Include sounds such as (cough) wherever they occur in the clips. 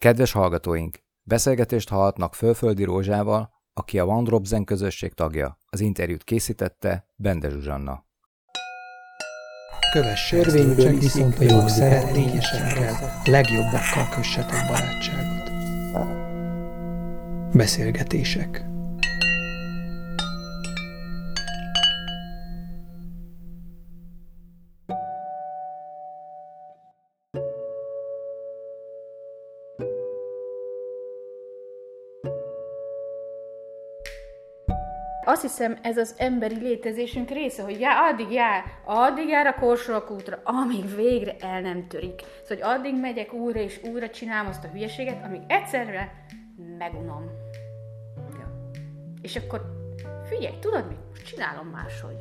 Kedves hallgatóink! Beszélgetést hallhatnak Fölföldi Rózsával, aki a Van Robzen közösség tagja. Az interjút készítette Bende Zsuzsanna. Köves sörvényből viszont a jó szeretényesekkel, legjobbakkal kössetek barátságot. Beszélgetések azt hiszem ez az emberi létezésünk része, hogy já, addig jár, addig jár a korsolak útra, amíg végre el nem törik. Szóval, hogy addig megyek újra és újra csinálom azt a hülyeséget, amíg egyszerre megunom. Ja. És akkor figyelj, tudod mit? Most csinálom máshogy.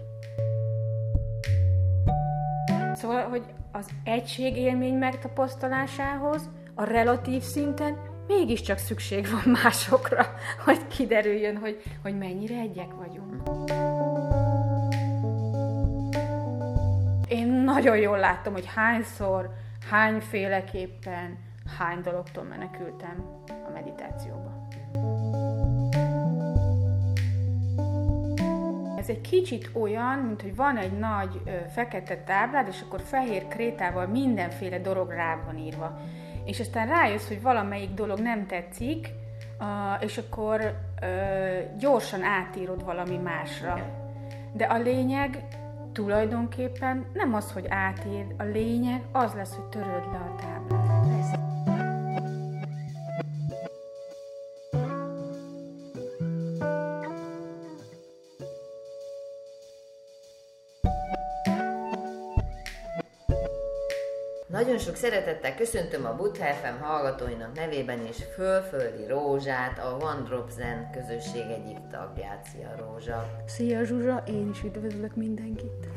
Szóval, hogy az egységélmény megtapasztalásához a relatív szinten mégiscsak szükség van másokra, (laughs) hogy kiderüljön, hogy, hogy mennyire egyek vagyunk. Én nagyon jól láttam, hogy hányszor, hányféleképpen, hány dologtól menekültem a meditációba. Ez egy kicsit olyan, mint hogy van egy nagy ö, fekete táblád, és akkor fehér krétával mindenféle dolog rá van írva és aztán rájössz, hogy valamelyik dolog nem tetszik, és akkor gyorsan átírod valami másra. De a lényeg tulajdonképpen nem az, hogy átírd, a lényeg az lesz, hogy töröd le a táblát. Nagyon sok szeretettel köszöntöm a Buddha FM hallgatóinak nevében is Fölföldi Rózsát, a One Drop Zen közösség egyik tagját. Szia Rózsa! Szia Zsuzsa, én is üdvözlök mindenkit!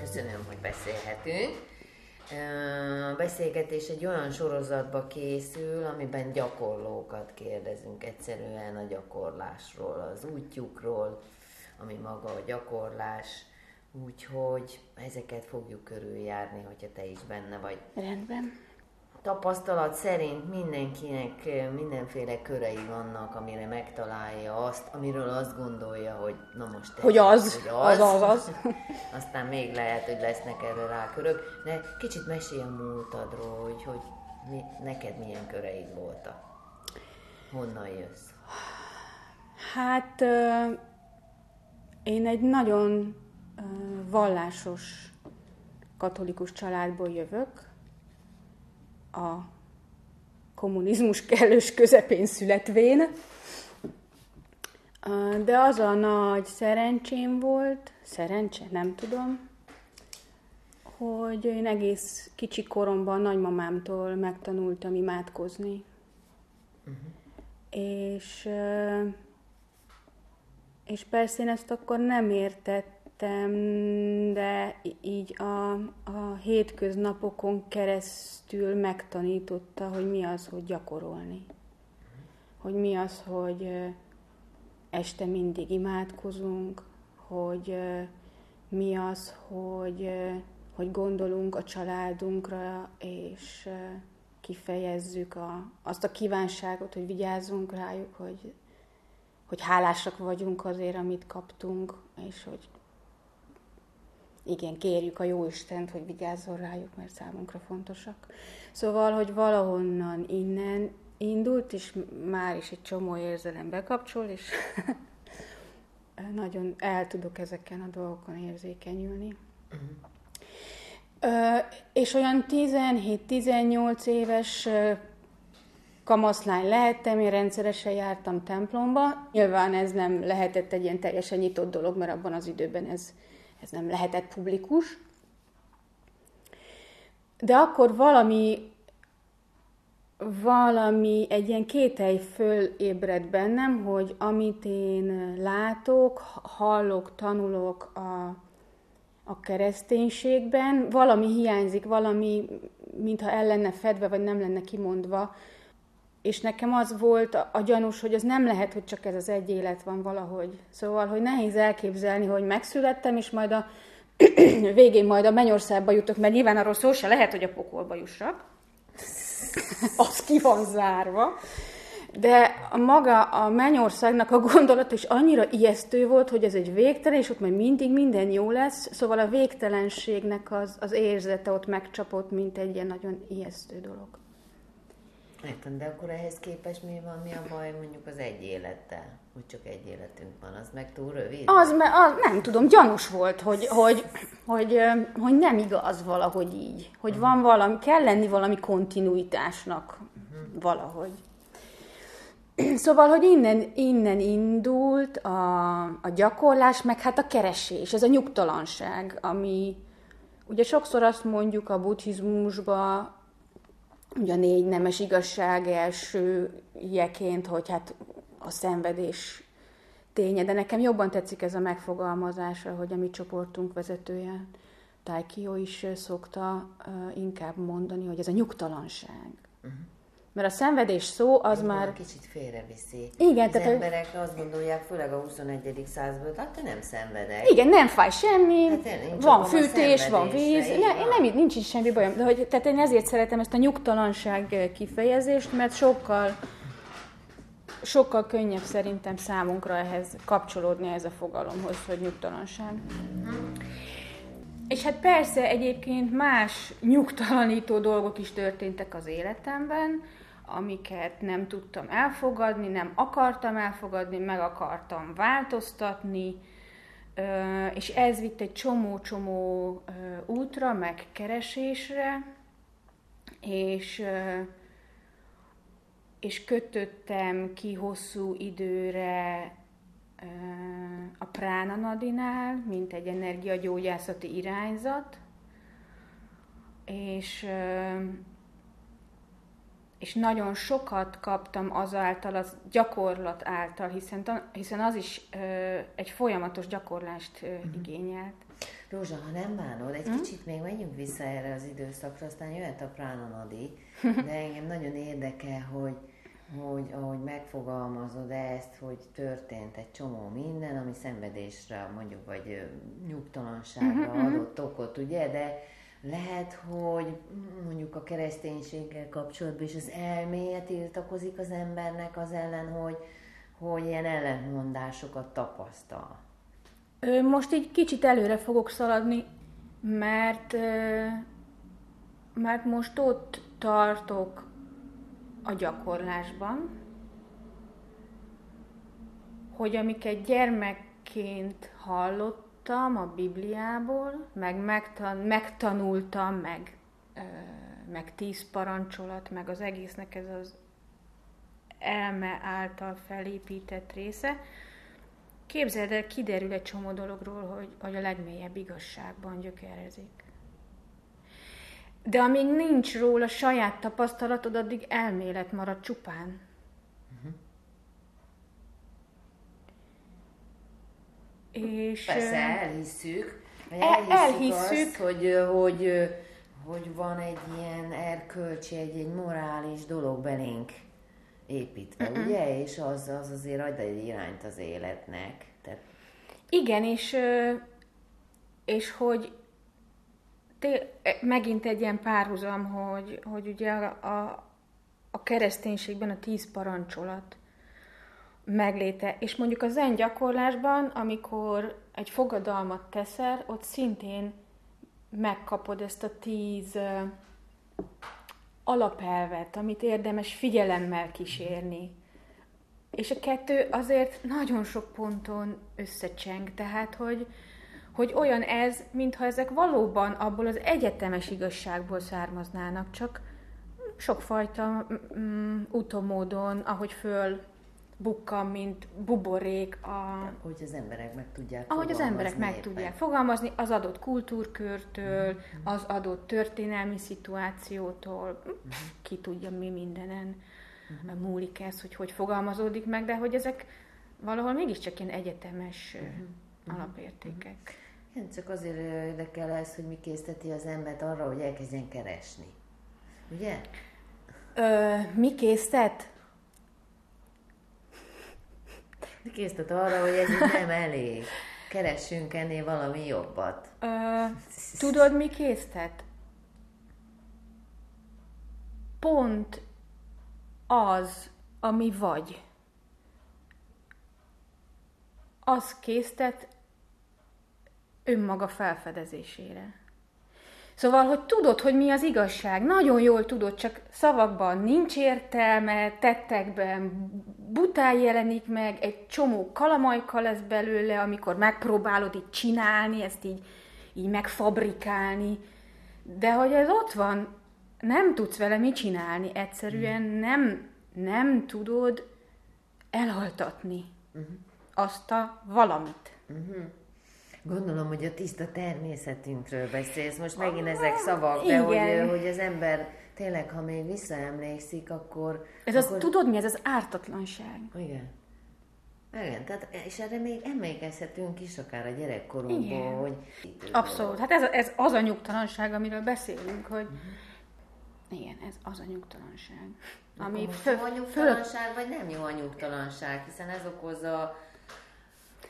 Köszönöm, hogy beszélhetünk. A beszélgetés egy olyan sorozatba készül, amiben gyakorlókat kérdezünk egyszerűen a gyakorlásról, az útjukról, ami maga a gyakorlás, Úgyhogy ezeket fogjuk körüljárni, hogyha te is benne vagy. Rendben. Tapasztalat szerint mindenkinek mindenféle körei vannak, amire megtalálja azt, amiről azt gondolja, hogy na most ez, hogy az, hogy az, az, az, az. (laughs) Aztán még lehet, hogy lesznek erre rá körök, de kicsit mesélj a múltadról, hogy, hogy mi, neked milyen köreid voltak. Honnan jössz? Hát én egy nagyon vallásos katolikus családból jövök, a kommunizmus (laughs) kellős közepén születvén, de az a nagy szerencsém volt, szerencse, nem tudom, hogy én egész kicsi koromban nagymamámtól megtanultam imádkozni. Uh-huh. És, és persze én ezt akkor nem értett, értem, de így a, a hétköznapokon keresztül megtanította, hogy mi az, hogy gyakorolni. Hogy mi az, hogy este mindig imádkozunk, hogy mi az, hogy, hogy gondolunk a családunkra, és kifejezzük a, azt a kívánságot, hogy vigyázzunk rájuk, hogy, hogy hálásak vagyunk azért, amit kaptunk, és hogy igen, kérjük a jó Istent, hogy vigyázzon rájuk, mert számunkra fontosak. Szóval, hogy valahonnan innen indult, és már is egy csomó érzelem bekapcsol, és (laughs) nagyon el tudok ezeken a dolgokon érzékenyülni. Uh-huh. Ö, és olyan 17-18 éves kamaszlány lehettem, én rendszeresen jártam templomba. Nyilván ez nem lehetett egy ilyen teljesen nyitott dolog, mert abban az időben ez ez nem lehetett publikus. De akkor valami, valami, egy ilyen kételj fölébred bennem, hogy amit én látok, hallok, tanulok a, a kereszténységben, valami hiányzik, valami, mintha el lenne fedve, vagy nem lenne kimondva, és nekem az volt a, gyanús, hogy az nem lehet, hogy csak ez az egy élet van valahogy. Szóval, hogy nehéz elképzelni, hogy megszülettem, és majd a (clears throat) végén majd a mennyországba jutok, mert nyilván arról szó se lehet, hogy a pokolba jussak. (laughs) az ki van zárva. De a maga a mennyországnak a gondolat is annyira ijesztő volt, hogy ez egy végtelen, és ott majd mindig minden jó lesz. Szóval a végtelenségnek az, az érzete ott megcsapott, mint egy ilyen nagyon ijesztő dolog. Értem, de akkor ehhez képest mi van, mi a baj mondjuk az egy élettel? Hogy csak egy életünk van, az meg túl rövid? Az, mert az, nem tudom, gyanús volt, hogy, hogy, hogy, hogy nem igaz valahogy így. Hogy van valami, kell lenni valami kontinuitásnak valahogy. Szóval, hogy innen, innen indult a, a gyakorlás, meg hát a keresés, ez a nyugtalanság, ami ugye sokszor azt mondjuk a buddhizmusban, ugye a négy nemes igazság elsőjeként, hogy hát a szenvedés ténye, de nekem jobban tetszik ez a megfogalmazása, hogy a mi csoportunk vezetője, Tájkió is szokta inkább mondani, hogy ez a nyugtalanság. Uh-huh. Mert a szenvedés szó az Ez már... kicsit félreviszi. Igen, az tehát, emberek azt gondolják, főleg a 21. században, hát te nem szenvedek. Igen, nem fáj semmi, Hát van fűtés, van víz, ne, van. nem, nincs is semmi bajom. De hogy, tehát én ezért szeretem ezt a nyugtalanság eh, kifejezést, mert sokkal sokkal könnyebb szerintem számunkra ehhez kapcsolódni ehhez a fogalomhoz, hogy nyugtalanság. És hát persze egyébként más nyugtalanító dolgok is történtek az életemben, amiket nem tudtam elfogadni, nem akartam elfogadni, meg akartam változtatni, és ez vitt egy csomó-csomó útra, meg és, és kötöttem ki hosszú időre a Prána Nadinál, mint egy energiagyógyászati irányzat, és és nagyon sokat kaptam azáltal, az gyakorlat által, hiszen, hiszen az is ö, egy folyamatos gyakorlást ö, igényelt. Rózsa, ha nem bánod, egy Hm? kicsit még menjünk vissza erre az időszakra, aztán jöhet a Pránanadi, (laughs) de engem nagyon érdekel, hogy, hogy ahogy megfogalmazod ezt, hogy történt egy csomó minden, ami szenvedésre, mondjuk, vagy nyugtalanságra Mhm, adott okot, ugye, de lehet, hogy mondjuk a kereszténységgel kapcsolatban is az elméje tiltakozik az embernek az ellen, hogy, hogy ilyen ellentmondásokat tapasztal. Most így kicsit előre fogok szaladni, mert, mert most ott tartok a gyakorlásban, hogy amiket gyermekként hallottam a Bibliából, meg megtan, megtanultam, meg, ö, meg tíz parancsolat, meg az egésznek ez az elme által felépített része, Képzeld el, kiderül egy csomó dologról, hogy, hogy a legmélyebb igazságban gyökerezik. De amíg nincs róla saját tapasztalatod, addig elmélet marad csupán. És Persze, elhisszük. Elhisszük, elhisszük. azt, hogy, hogy, hogy van egy ilyen erkölcsi, egy, egy morális dolog belénk építve, uh-uh. ugye? És az, az azért ad egy irányt az életnek. Tehát Igen, és, és hogy té- megint egy ilyen párhuzam, hogy, hogy ugye a, a, a kereszténységben a tíz parancsolat megléte, és mondjuk a zen gyakorlásban, amikor egy fogadalmat teszel, ott szintén megkapod ezt a tíz alapelvet, amit érdemes figyelemmel kísérni. És a kettő azért nagyon sok ponton összecseng, tehát hogy, hogy olyan ez, mintha ezek valóban abból az egyetemes igazságból származnának, csak sokfajta mm, utomódon, ahogy föl bukkan, mint buborék a, hogy az emberek meg tudják ahogy az emberek meg éppen. tudják fogalmazni, az adott kultúrkörtől, az adott történelmi szituációtól, pff, ki tudja mi mindenen múlik ez, hogy hogy fogalmazódik meg, de hogy ezek valahol mégiscsak ilyen egyetemes ö, alapértékek. Igen, csak azért érdekel ez, hogy mi készteti az embert arra, hogy elkezdjen keresni. Ugye? Ö, mi késztet? Mi késztet arra, hogy ez nem elég. Keressünk ennél valami jobbat. Ö, tudod, mi késztet? pont az, ami vagy, az késztet önmaga felfedezésére. Szóval, hogy tudod, hogy mi az igazság, nagyon jól tudod, csak szavakban nincs értelme, tettekben bután jelenik meg, egy csomó kalamajka lesz belőle, amikor megpróbálod így csinálni, ezt így, így megfabrikálni, de hogy ez ott van, nem tudsz vele mit csinálni, egyszerűen nem, nem tudod elhaltatni uh-huh. azt a valamit. Uh-huh. Gondolom, hogy a tiszta természetünkről beszélsz. Most megint ezek szavak, de hogy, hogy az ember tényleg, ha még visszaemlékszik, akkor... Ez akkor... az, tudod mi, ez az ártatlanság. Igen. Igen, tehát, és erre még emlékezhetünk is akár a gyerekkorunkból, Igen. hogy... Abszolút, hát ez, ez az a nyugtalanság, amiről beszélünk, hogy uh-huh. igen, ez az a nyugtalanság. Ami fő, jó a nyugtalanság, föl... vagy nem jó a nyugtalanság, hiszen ez okozza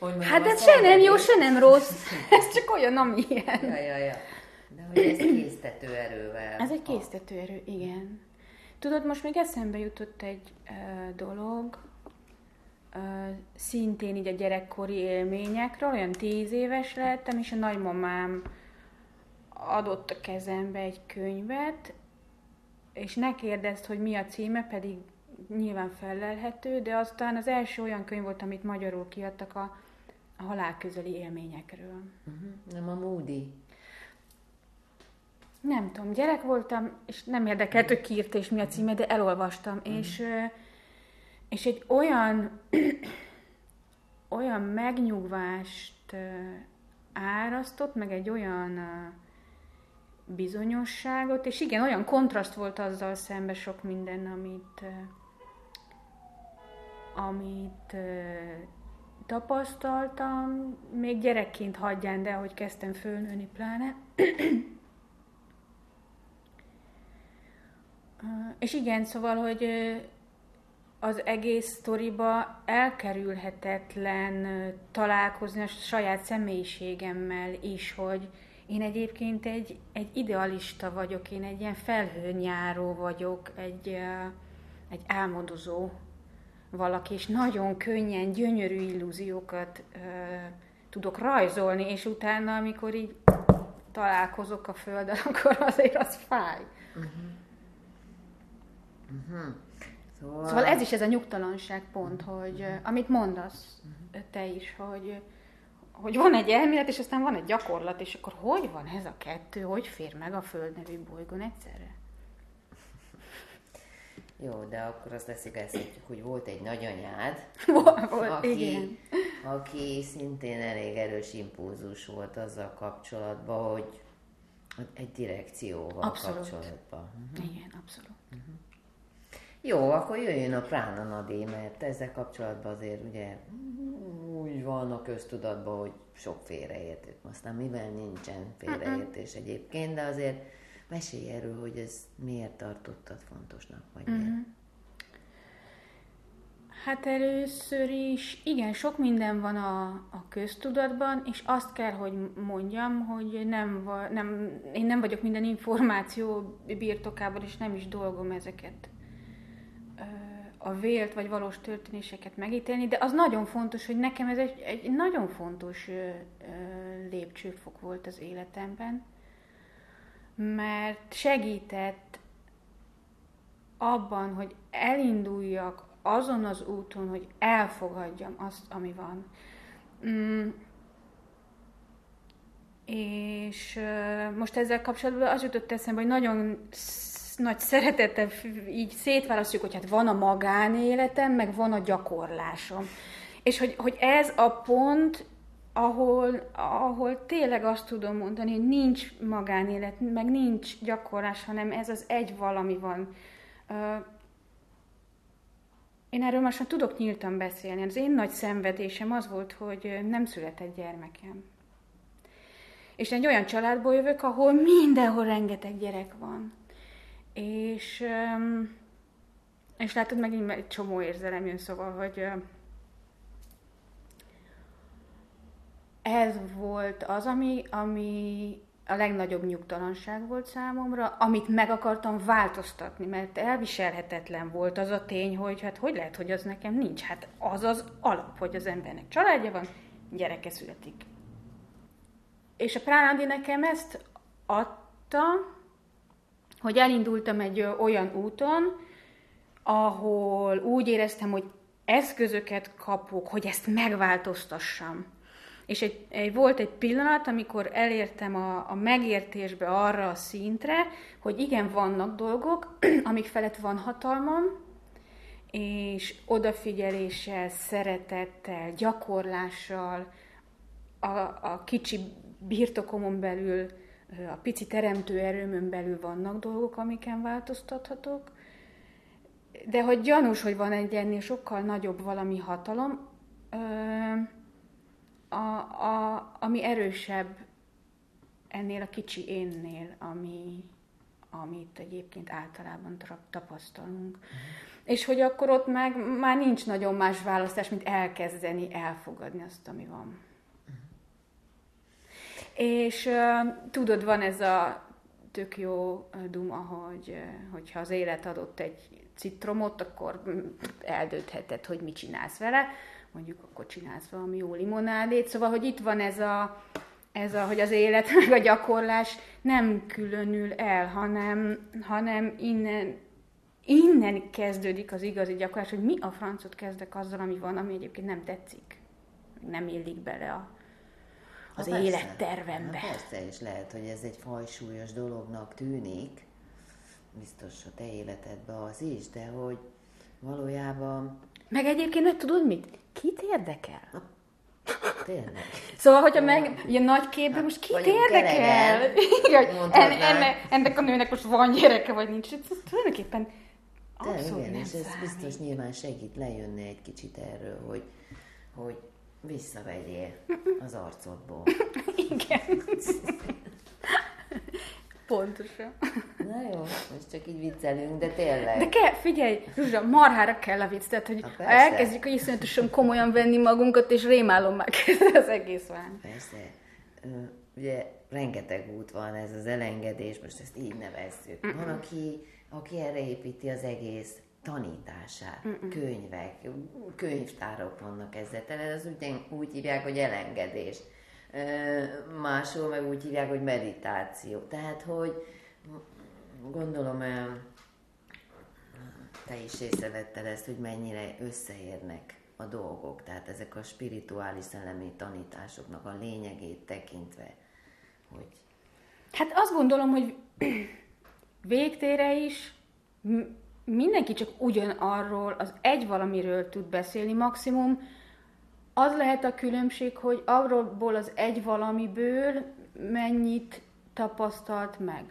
hogy mondjam, hát ez se nem jó, se nem rossz. (laughs) ez csak olyan, amilyen. Ja, ja, ja. De hogy ez késztető erővel. Ez egy késztető erő, igen. Tudod, most még eszembe jutott egy uh, dolog, uh, szintén így a gyerekkori élményekről, olyan tíz éves lettem, és a nagymamám adott a kezembe egy könyvet, és ne kérdezd, hogy mi a címe, pedig nyilván felelhető, de aztán az első olyan könyv volt, amit magyarul kiadtak a, a halál közeli élményekről. Uh-huh. Nem a Moody? Nem tudom, gyerek voltam, és nem érdekelt, hogy kiírta és mi a címe, de elolvastam, uh-huh. és, és egy olyan (clears throat) olyan megnyugvást árasztott, meg egy olyan bizonyosságot, és igen, olyan kontraszt volt azzal szembe sok minden, amit, amit tapasztaltam, még gyerekként hagyján, de ahogy kezdtem fölnőni pláne. (clears throat) És igen, szóval, hogy az egész sztoriba elkerülhetetlen találkozni a saját személyiségemmel is, hogy én egyébként egy, egy idealista vagyok, én egy ilyen felhőnyáró vagyok, egy, egy álmodozó valaki, és nagyon könnyen, gyönyörű illúziókat ö, tudok rajzolni, és utána, amikor így találkozok a földön, (laughs) akkor azért az fáj. Uh-huh. Uh-huh. Szóval... szóval ez is ez a nyugtalanság pont, hogy amit mondasz uh-huh. te is, hogy hogy van egy elmélet, és aztán van egy gyakorlat, és akkor hogy van ez a kettő, hogy fér meg a Föld nevű bolygón egyszerre? Jó, de akkor azt teszik ezt, hogy volt egy nagyanyád, (laughs) volt, aki, igen. aki szintén elég erős impulzus volt azzal kapcsolatban, hogy egy direkcióval abszolút. kapcsolatban. Uh-huh. Igen, abszolút. Uh-huh. Jó, akkor jöjjön a Prána Nadi, mert ezzel kapcsolatban azért ugye úgy van a köztudatban, hogy sok félreértés. Aztán mivel nincsen félreértés egyébként, de azért mesélj erről, hogy ez miért tartottad fontosnak, vagy uh-huh. miért? Hát először is, igen, sok minden van a, a köztudatban, és azt kell, hogy mondjam, hogy nem, nem, én nem vagyok minden információ birtokában, és nem is dolgom ezeket a vélt vagy valós történéseket megítélni, de az nagyon fontos, hogy nekem ez egy, egy nagyon fontos lépcsőfok volt az életemben, mert segített abban, hogy elinduljak azon az úton, hogy elfogadjam azt, ami van. Mm. És most ezzel kapcsolatban az jutott eszembe, hogy nagyon nagy szeretettel így szétválasztjuk, hogy hát van a magánéletem, meg van a gyakorlásom. És hogy, hogy ez a pont, ahol, ahol tényleg azt tudom mondani, hogy nincs magánélet, meg nincs gyakorlás, hanem ez az egy valami van. Én erről most tudok nyíltan beszélni. Az én nagy szenvedésem az volt, hogy nem született gyermekem. És egy olyan családból jövök, ahol mindenhol rengeteg gyerek van. És, és látod, megint egy csomó érzelem jön, szóval, hogy ez volt az, ami, ami a legnagyobb nyugtalanság volt számomra, amit meg akartam változtatni, mert elviselhetetlen volt az a tény, hogy hát hogy lehet, hogy az nekem nincs. Hát az az alap, hogy az embernek családja van, gyereke születik. És a Pránandi nekem ezt adta, hogy elindultam egy olyan úton, ahol úgy éreztem, hogy eszközöket kapok, hogy ezt megváltoztassam. És egy, egy, volt egy pillanat, amikor elértem a, a megértésbe arra a szintre, hogy igen, vannak dolgok, (clears throat) amik felett van hatalmam, és odafigyeléssel, szeretettel, gyakorlással, a, a kicsi birtokomon belül, a pici teremtő erőmön belül vannak dolgok, amiken változtathatok, de hogy gyanús, hogy van egy ennél sokkal nagyobb valami hatalom, a, a, ami erősebb ennél a kicsi énnél, ami, amit egyébként általában tapasztalunk. Uh-huh. És hogy akkor ott meg már nincs nagyon más választás, mint elkezdeni elfogadni azt, ami van. Uh-huh. És uh, tudod, van ez a tök jó duma, hogy hogyha az élet adott egy citromot, akkor eldöntheted, hogy mit csinálsz vele mondjuk akkor csinálsz valami jó limonádét. Szóval, hogy itt van ez a, ez a, hogy az élet (laughs) meg a gyakorlás nem különül el, hanem, hanem innen, innen kezdődik az igazi gyakorlás, hogy mi a francot kezdek azzal, ami van, ami egyébként nem tetszik, nem illik bele a, az ha élettervembe. Ha persze, és lehet, hogy ez egy fajsúlyos dolognak tűnik, biztos a te életedben az is, de hogy valójában meg egyébként meg tudod mit? Kit érdekel? Tényleg. Szóval, hogyha meg ilyen nagy képben, most kit érdekel? (laughs) en, enne, ennek a nőnek most van gyereke, vagy nincs. Ez tulajdonképpen abszolút igen, és ez biztos nyilván segít lejönni egy kicsit erről, hogy, hogy visszavegyél az arcodból. (laughs) igen. (laughs) Pontosan. Na jó, most csak így viccelünk, de tényleg. De kell, figyelj, Zsuzsa, marhára kell a vicc, tehát hogy ha elkezdjük, hogy iszonyatosan komolyan venni magunkat, és rémálom már az egész van. Persze. Ugye rengeteg út van ez az elengedés, most ezt így nevezzük. Mm-mm. Van, aki, aki erre építi az egész tanítását, Mm-mm. könyvek, könyvtárok vannak ezzel tele, az úgy, úgy hívják, hogy elengedés máshol meg úgy hívják, hogy meditáció. Tehát, hogy gondolom, te is észrevetted ezt, hogy mennyire összeérnek a dolgok, tehát ezek a spirituális szellemi tanításoknak a lényegét tekintve, hogy... Hát azt gondolom, hogy (clears throat) végtére is mindenki csak ugyanarról az egy valamiről tud beszélni maximum, az lehet a különbség, hogy arról az egy valamiből mennyit tapasztalt meg.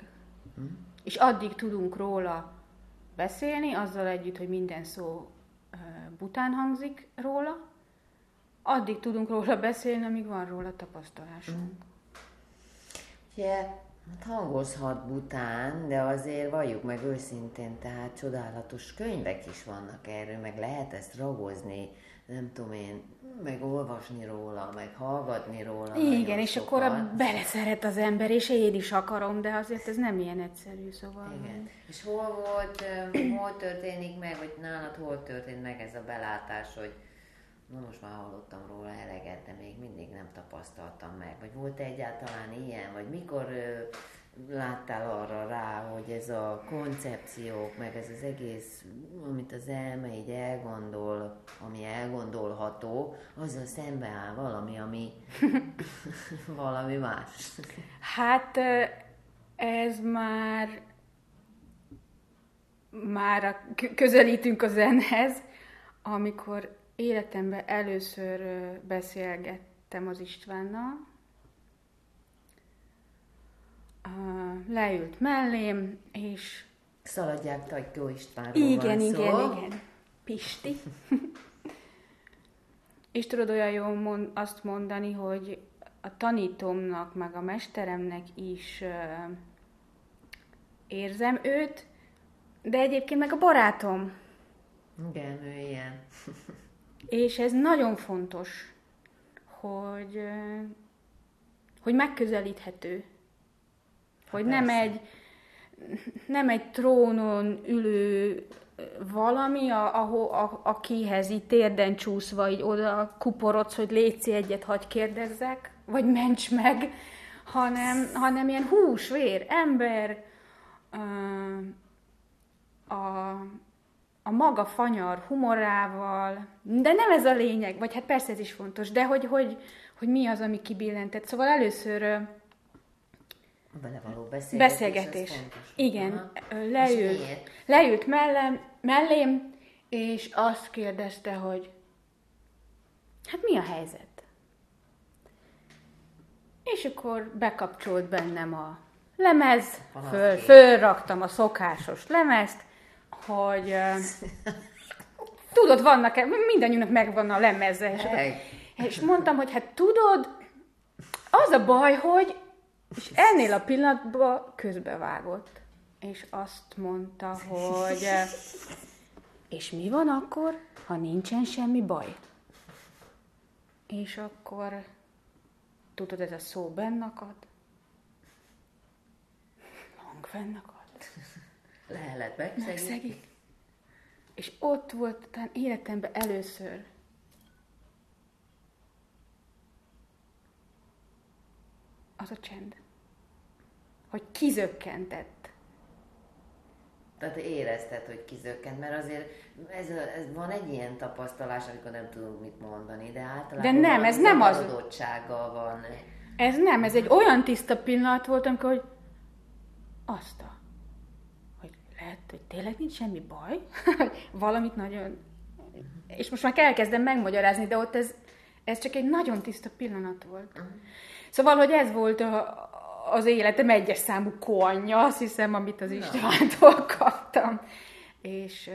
Hm. És addig tudunk róla beszélni, azzal együtt, hogy minden szó bután hangzik róla, addig tudunk róla beszélni, amíg van róla tapasztalásunk. Mm. Yeah. Hát hangozhat bután, de azért valljuk meg őszintén, tehát csodálatos könyvek is vannak erről, meg lehet ezt ragozni, nem tudom én, meg olvasni róla, meg hallgatni róla. Igen, és sokat. akkor a beleszeret az ember, és én is akarom, de azért ez nem ilyen egyszerű, szóval. Igen. És hol volt, hol történik meg, vagy nálad hol történt meg ez a belátás, hogy na most már hallottam róla eleget, de még mindig nem tapasztaltam meg. Vagy volt -e egyáltalán ilyen, vagy mikor láttál arra rá, hogy ez a koncepciók, meg ez az egész, amit az elme így elgondol, ami elgondolható, azzal szembe áll valami, ami (laughs) valami más. Hát ez már már közelítünk a zenhez, amikor életemben először beszélgettem az Istvánnal, leült mellém, és... Szaladják Tajkó Istvánról Igen, van igen, szó. igen. Pisti. (laughs) és tudod olyan jó mond, azt mondani, hogy a tanítomnak, meg a mesteremnek is uh, érzem őt, de egyébként meg a barátom. Igen, ő ilyen. (laughs) és ez nagyon fontos, hogy, uh, hogy megközelíthető Hogy nem egy, nem egy trónon ülő valami, a, a, a, akihez így térden csúszva így oda kuporodsz, hogy létszi egyet, hagy kérdezzek, vagy ments meg, hanem, hanem ilyen hús, vér, ember, a, a maga fanyar humorával, de nem ez a lényeg, vagy hát persze ez is fontos, de hogy, hogy, hogy mi az, ami kibillentett. Szóval először vele való beszélgetés. Beszélgetés. Igen, Aha. leült, leült mellem, mellém, és azt kérdezte, hogy hát mi a helyzet? És akkor bekapcsolt bennem a lemez, föl, fölraktam a szokásos lemezt, hogy uh, (laughs) tudod, vannak, mindannyiunknak megvan a lemeze, és, és mondtam, hogy hát tudod, az a baj, hogy és ennél a pillanatban közbevágott, és azt mondta, hogy és mi van akkor, ha nincsen semmi baj? És akkor, tudod, ez a szó bennakad, hang fennakad. Lehelet megszegik. megszegik. És ott volt talán életemben először az a csend hogy kizökkentett. Tehát érezted, hogy kizökkent, mert azért ez, ez van egy ilyen tapasztalás, amikor nem tudunk mit mondani, de általában de nem, ez nem az. van. Ez nem, ez egy olyan tiszta pillanat volt, amikor, hogy azt a, hogy lehet, hogy tényleg nincs semmi baj, (laughs) valamit nagyon... És most már elkezdem megmagyarázni, de ott ez, ez csak egy nagyon tiszta pillanat volt. Uh-huh. Szóval, hogy ez volt a, az életem egyes számú koanya, azt hiszem, amit az Istvántól (laughs) kaptam. És,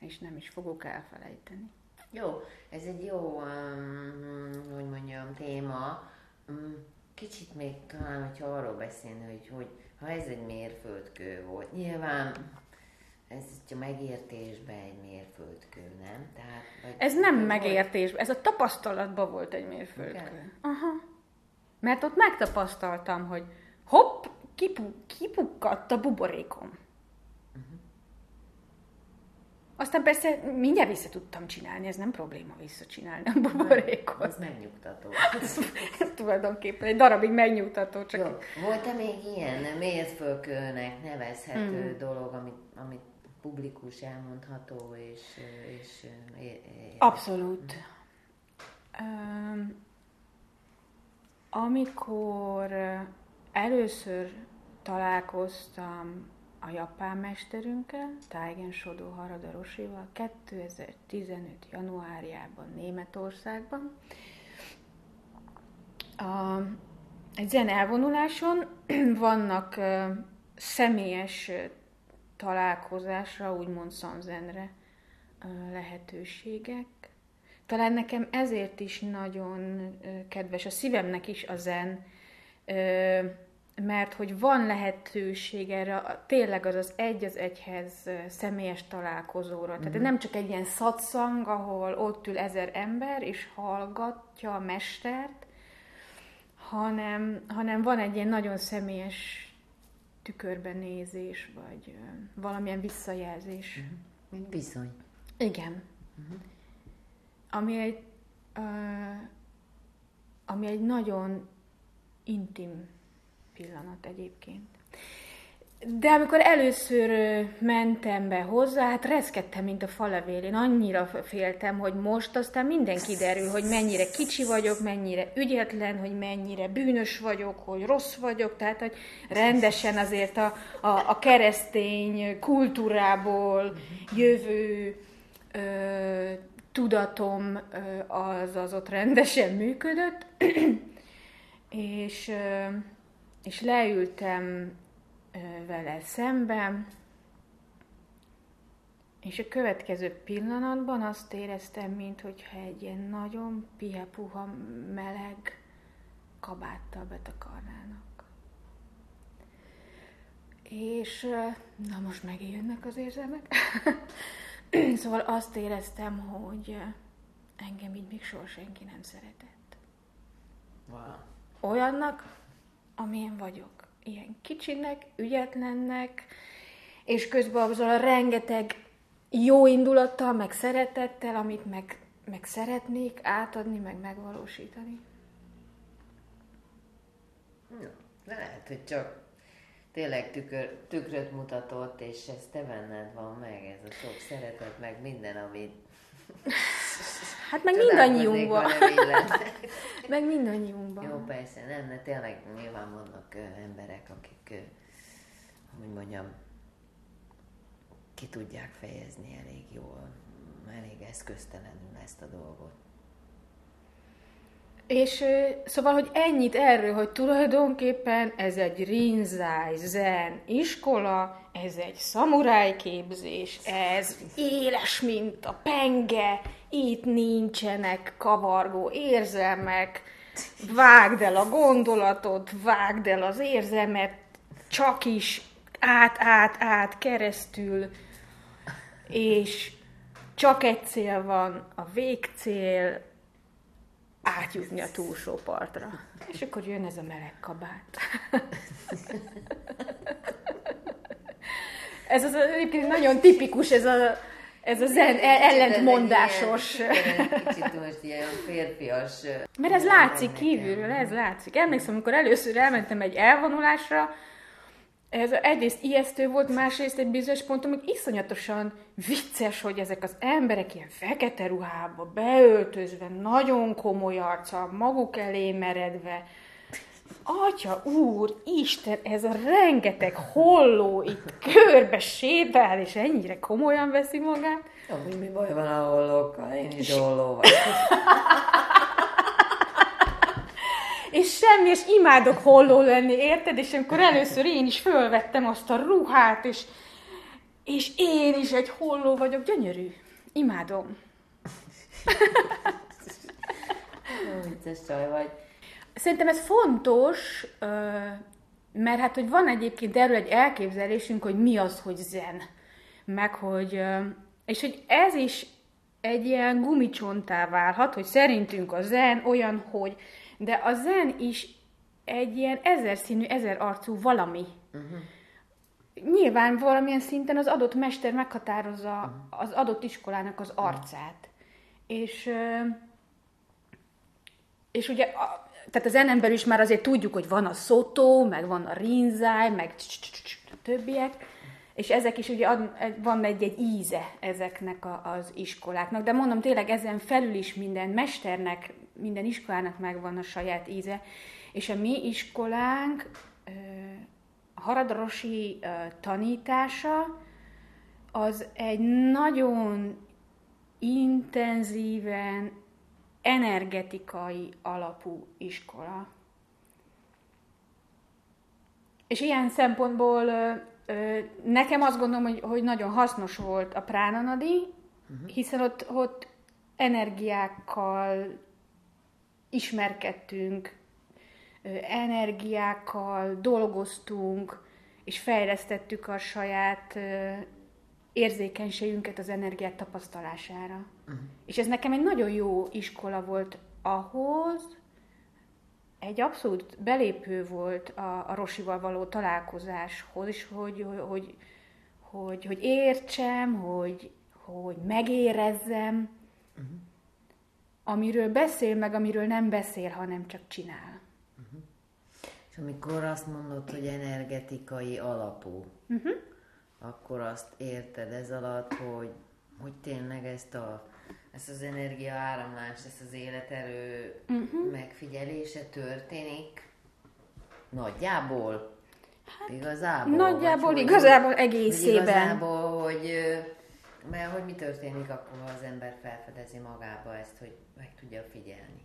és nem is fogok elfelejteni. Jó, ez egy jó, um, hogy mondjam, téma. Um, kicsit még talán, hogyha arról beszélni, hogy, hogy ha ez egy mérföldkő volt, nyilván ez a megértésben egy mérföldkő, nem? Tehát, vagy ez nem megértés, ez a tapasztalatban volt egy mérföldkő. Okay. Aha. Mert ott megtapasztaltam, hogy hopp, kipu, kipukkadt a buborékom. Uh-huh. Aztán persze mindjárt vissza tudtam csinálni, ez nem probléma visszacsinálni a buborékot. Ez megnyugtató. (laughs) tulajdonképpen egy darabig megnyugtató. Csak... Jó. Volt-e még ilyen mérföldkőnek nevezhető mm. dolog, amit, amit publikus elmondható, és... és Abszolút. Um, amikor először találkoztam a japán mesterünkkel, Taigen Sodó Haradarosival 2015. januárjában Németországban. Egy zen elvonuláson (clears throat) vannak személyes találkozásra, úgymond szanzenre lehetőségek. Talán nekem ezért is nagyon kedves, a szívemnek is a zen, mert hogy van lehetőség erre, tényleg az az egy az egyhez személyes találkozóra. Tehát mm-hmm. nem csak egy ilyen szatszang, ahol ott ül ezer ember, és hallgatja a mestert, hanem, hanem van egy ilyen nagyon személyes tükörben nézés, vagy valamilyen visszajelzés. Mm-hmm. Bizony. Igen. Mm-hmm ami egy, uh, ami egy nagyon intim pillanat egyébként. De amikor először mentem be hozzá, hát reszkedtem, mint a falevél. Én annyira féltem, hogy most aztán minden kiderül, hogy mennyire kicsi vagyok, mennyire ügyetlen, hogy mennyire bűnös vagyok, hogy rossz vagyok. Tehát, hogy rendesen azért a, a, a keresztény kultúrából jövő ö, tudatom az, az ott rendesen működött, (clears throat) és, és leültem vele szemben, és a következő pillanatban azt éreztem, mintha egy ilyen nagyon pihepuha, meleg kabáttal betakarnának. És na most megijönnek az érzelmek. (laughs) (clears throat) szóval azt éreztem, hogy engem így még soha senki nem szeretett. Wow. Olyannak, amilyen vagyok. ilyen kicsinek, ügyetlennek, és közben azzal a rengeteg jó indulattal, meg szeretettel, amit meg, meg szeretnék átadni, meg megvalósítani. Ja, lehet, hogy csak tényleg tükör, tükröt mutatott, és ez te benned van meg, ez a sok szeretet, meg minden, amit Hát meg mindannyiunkban. (laughs) meg mindannyiunkban. Jó, persze, nem, de tényleg nyilván vannak ö, emberek, akik, ö, hogy mondjam, ki tudják fejezni elég jól, elég eszköztelenül ezt a dolgot. És szóval, hogy ennyit erről, hogy tulajdonképpen ez egy rinzai zen iskola, ez egy szamuráj képzés, ez éles, mint a penge, itt nincsenek kavargó érzelmek, vágd el a gondolatot, vágd el az érzelmet, csak is át, át, át, keresztül, és csak egy cél van, a végcél, átjutni a túlsó partra. És akkor jön ez a meleg kabát. ez az egyébként nagyon tipikus, ez a, ez a zen ellentmondásos. Kicsit most ilyen férfias... Mert ez látszik kívülről, ez látszik. Emlékszem, amikor először elmentem egy elvonulásra, ez egyrészt ijesztő volt, másrészt egy bizonyos ponton még iszonyatosan vicces, hogy ezek az emberek ilyen fekete ruhába, beöltözve, nagyon komoly arccal, maguk elé meredve. Atya, úr, Isten, ez a rengeteg holló itt körbe sétál, és ennyire komolyan veszi magát. Amúgy mi baj van a hollókkal? Én is holló vagyok. (laughs) És semmi, és imádok holló lenni, érted? És amikor először én is fölvettem azt a ruhát, és, és én is egy holló vagyok, gyönyörű. Imádom. Vicces csaj vagy. Szerintem ez fontos, mert hát, hogy van egyébként erről egy elképzelésünk, hogy mi az, hogy zen. Meg hogy, és hogy ez is egy ilyen gumicsontá válhat, hogy szerintünk a zen olyan, hogy, de a zen is egy ilyen ezerszínű, ezerarcú valami. Uh-huh. Nyilván valamilyen szinten az adott mester meghatározza az adott iskolának az arcát. És ö, és ugye, a, tehát az enember is már azért tudjuk, hogy van a szotó, meg van a rinzáj, meg többiek, és ezek is ugye ad, van egy-egy íze ezeknek a, az iskoláknak, de mondom tényleg ezen felül is minden mesternek, minden iskolának megvan a saját íze, és a mi iskolánk a Haradarosi ö, tanítása az egy nagyon intenzíven energetikai alapú iskola. És ilyen szempontból nekem azt gondolom, hogy, hogy nagyon hasznos volt a Pránanadi, uh-huh. hiszen ott, ott energiákkal ismerkedtünk, energiákkal dolgoztunk, és fejlesztettük a saját érzékenységünket az energiák tapasztalására. Uh-huh. És ez nekem egy nagyon jó iskola volt ahhoz, egy abszolút belépő volt a, a Rosival való találkozáshoz, és hogy, hogy, hogy, hogy, hogy értsem, hogy, hogy megérezzem, uh-huh. Amiről beszél, meg amiről nem beszél, hanem csak csinál. És amikor azt mondod, hogy energetikai alapú, uh-huh. akkor azt érted ez alatt, hogy, hogy tényleg ezt, a, ezt az energia áramlást, ezt az életerő uh-huh. megfigyelése történik nagyjából? Hát, igazából? Nagyjából, Vagy igazából egészében. Igazából, hogy, mert hogy mi történik akkor, ha az ember felfedezi magába ezt, hogy meg tudja figyelni?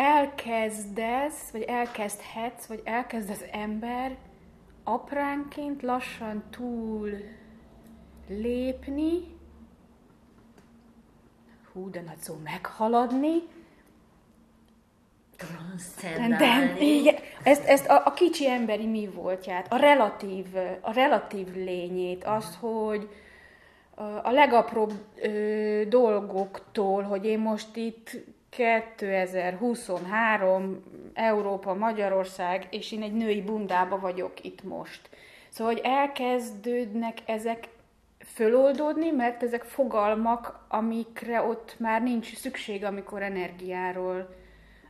elkezdesz, vagy elkezdhetsz, vagy elkezd az ember apránként lassan túl lépni, hú, de nagy szó, meghaladni, Transzcendálni. igen, ezt, ezt a, a kicsi emberi mi voltját, a relatív, a relatív lényét, azt, hogy a- legapróbb ö, dolgoktól, hogy én most itt 2023, Európa, Magyarország, és én egy női bundába vagyok itt most. Szóval, hogy elkezdődnek ezek föloldódni, mert ezek fogalmak, amikre ott már nincs szükség, amikor energiáról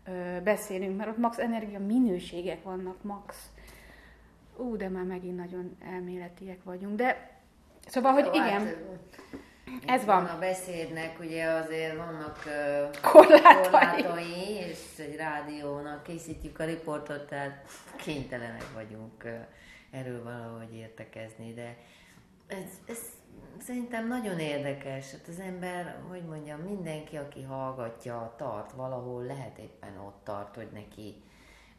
ö, beszélünk, mert ott max energia minőségek vannak, max. Ú, de már megint nagyon elméletiek vagyunk, de szóval, hogy igen. Hát, Ez van. A beszédnek ugye azért vannak uh, Korlátai. korlátai, és egy rádiónak készítjük a riportot, tehát kénytelenek vagyunk uh, erről valahogy értekezni, de ez, ez szerintem nagyon érdekes. Hát az ember, hogy mondjam, mindenki, aki hallgatja, tart valahol, lehet éppen ott tart, hogy neki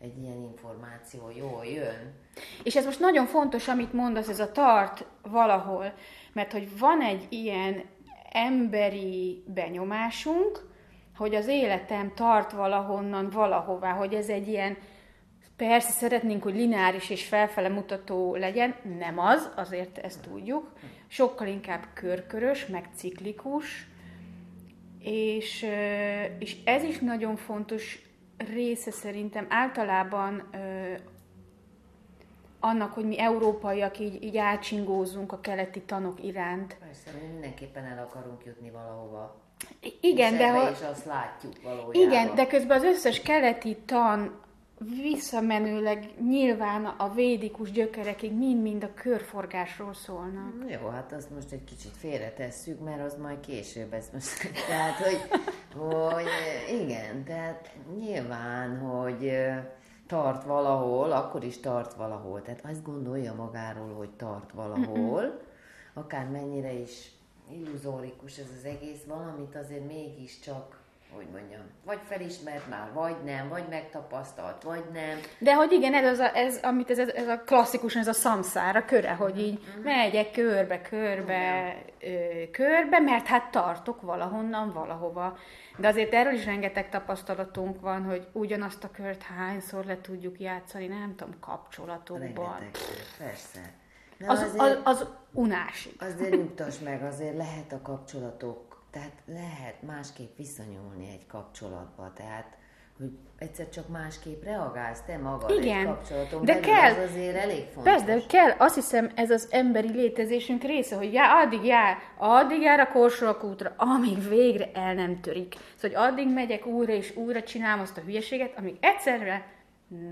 egy ilyen információ jól jön. És ez most nagyon fontos, amit mondasz, ez a tart valahol, mert hogy van egy ilyen emberi benyomásunk, hogy az életem tart valahonnan valahová, hogy ez egy ilyen, persze szeretnénk, hogy lineáris és felfele mutató legyen, nem az, azért ezt tudjuk, sokkal inkább körkörös, meg ciklikus, és, és ez is nagyon fontos része szerintem általában ö, annak, hogy mi európaiak így, így átsingózunk a keleti tanok iránt. Persze, mi mindenképpen el akarunk jutni valahova. Igen, és de ha, is azt látjuk valójában. igen, de közben az összes keleti tan visszamenőleg nyilván a védikus gyökerekig mind-mind a körforgásról szólnak. Jó, hát azt most egy kicsit félretesszük, mert az majd később ez most. (laughs) Tehát, hogy, hogy igen, tehát nyilván, hogy tart valahol, akkor is tart valahol. Tehát azt gondolja magáról, hogy tart valahol, akár mennyire is illuzórikus ez az egész, valamit azért mégiscsak, hogy mondjam, vagy felismert már, vagy nem, vagy megtapasztalt, vagy nem. De hogy igen, ez, az a, ez amit ez, ez a klasszikusan, ez a szamszára köre, hogy így megyek körbe, körbe, ö, körbe, mert hát tartok valahonnan, valahova. De azért erről is rengeteg tapasztalatunk van, hogy ugyanazt a kört hányszor le tudjuk játszani, nem tudom, kapcsolatokban. Rengeteg, persze. De Az, azért- az, az unásig. Azért nyugtass meg, azért lehet a kapcsolatok, tehát lehet másképp viszonyulni egy kapcsolatba, tehát hogy egyszer csak másképp reagálsz te magad Igen, egy kapcsolaton de belül, kell. ez azért elég fontos. Persze, de kell, azt hiszem ez az emberi létezésünk része, hogy já, addig jár, addig jár a korsolak útra, amíg végre el nem törik. Szóval, hogy addig megyek újra és újra csinálom azt a hülyeséget, amíg egyszerre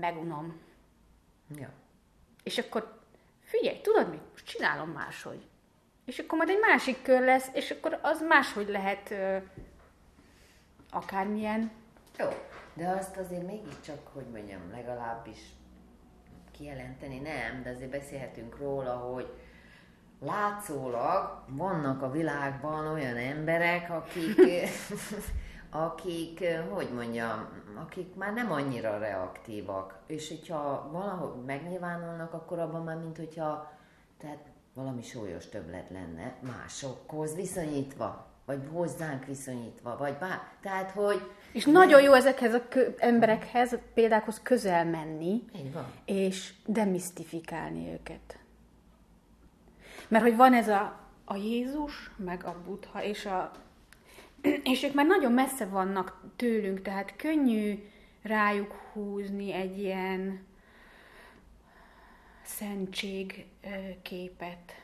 megunom. Ja. És akkor figyelj, tudod mit? Most csinálom máshogy. És akkor majd egy másik kör lesz, és akkor az máshogy lehet ö, akármilyen. Jó, de azt azért mégiscsak, hogy mondjam, legalábbis kijelenteni nem, de azért beszélhetünk róla, hogy látszólag vannak a világban olyan emberek, akik, (laughs) akik, hogy mondjam, akik már nem annyira reaktívak, és hogyha valahogy megnyilvánulnak, akkor abban már, mint hogyha tehát valami súlyos többlet lenne másokhoz viszonyítva, vagy hozzánk viszonyítva, vagy bár, tehát, hogy És nagyon jó ezekhez a kö- emberekhez, példákhoz közel menni, így van. és demisztifikálni őket. Mert hogy van ez a, a Jézus, meg a Buddha, és, a, és ők már nagyon messze vannak tőlünk, tehát könnyű rájuk húzni egy ilyen szentség képet.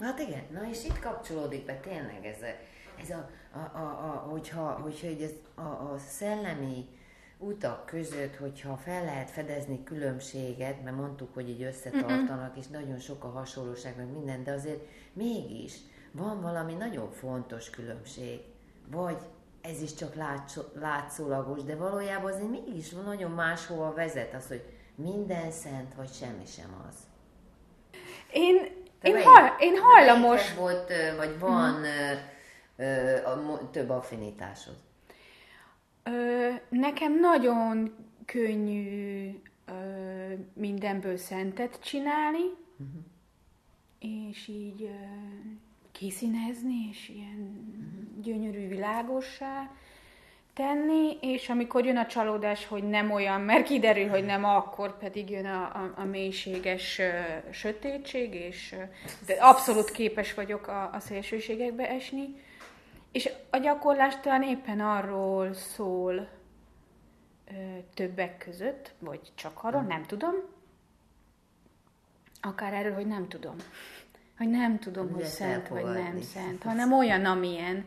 Hát igen, na és itt kapcsolódik be tényleg ez a, ez a, a, a, a hogyha, hogyha ez a, a szellemi utak között, hogyha fel lehet fedezni különbséget, mert mondtuk, hogy így összetartanak, és nagyon sok a hasonlóság, meg minden, de azért mégis van valami nagyon fontos különbség. Vagy ez is csak látszó, látszólagos, de valójában azért mégis nagyon máshova vezet az, hogy minden szent, vagy semmi sem az. Én, Te én, melyik- haj, én hajlamos... volt, vagy van ö, ö, a, több affinitásod? Ö, nekem nagyon könnyű ö, mindenből szentet csinálni, uh-huh. és így ö, kiszínezni, és ilyen uh-huh. gyönyörű világossá tenni, és amikor jön a csalódás, hogy nem olyan, mert kiderül, hogy nem, akkor pedig jön a, a, a mélységes ö, sötétség, és ö, de abszolút képes vagyok a, a szélsőségekbe esni. és a gyakorlás talán éppen arról szól ö, többek között, vagy csak arról, nem tudom. Akár erről, hogy nem tudom. Hogy nem tudom, hogy szent vagy nem szent, hanem olyan, amilyen.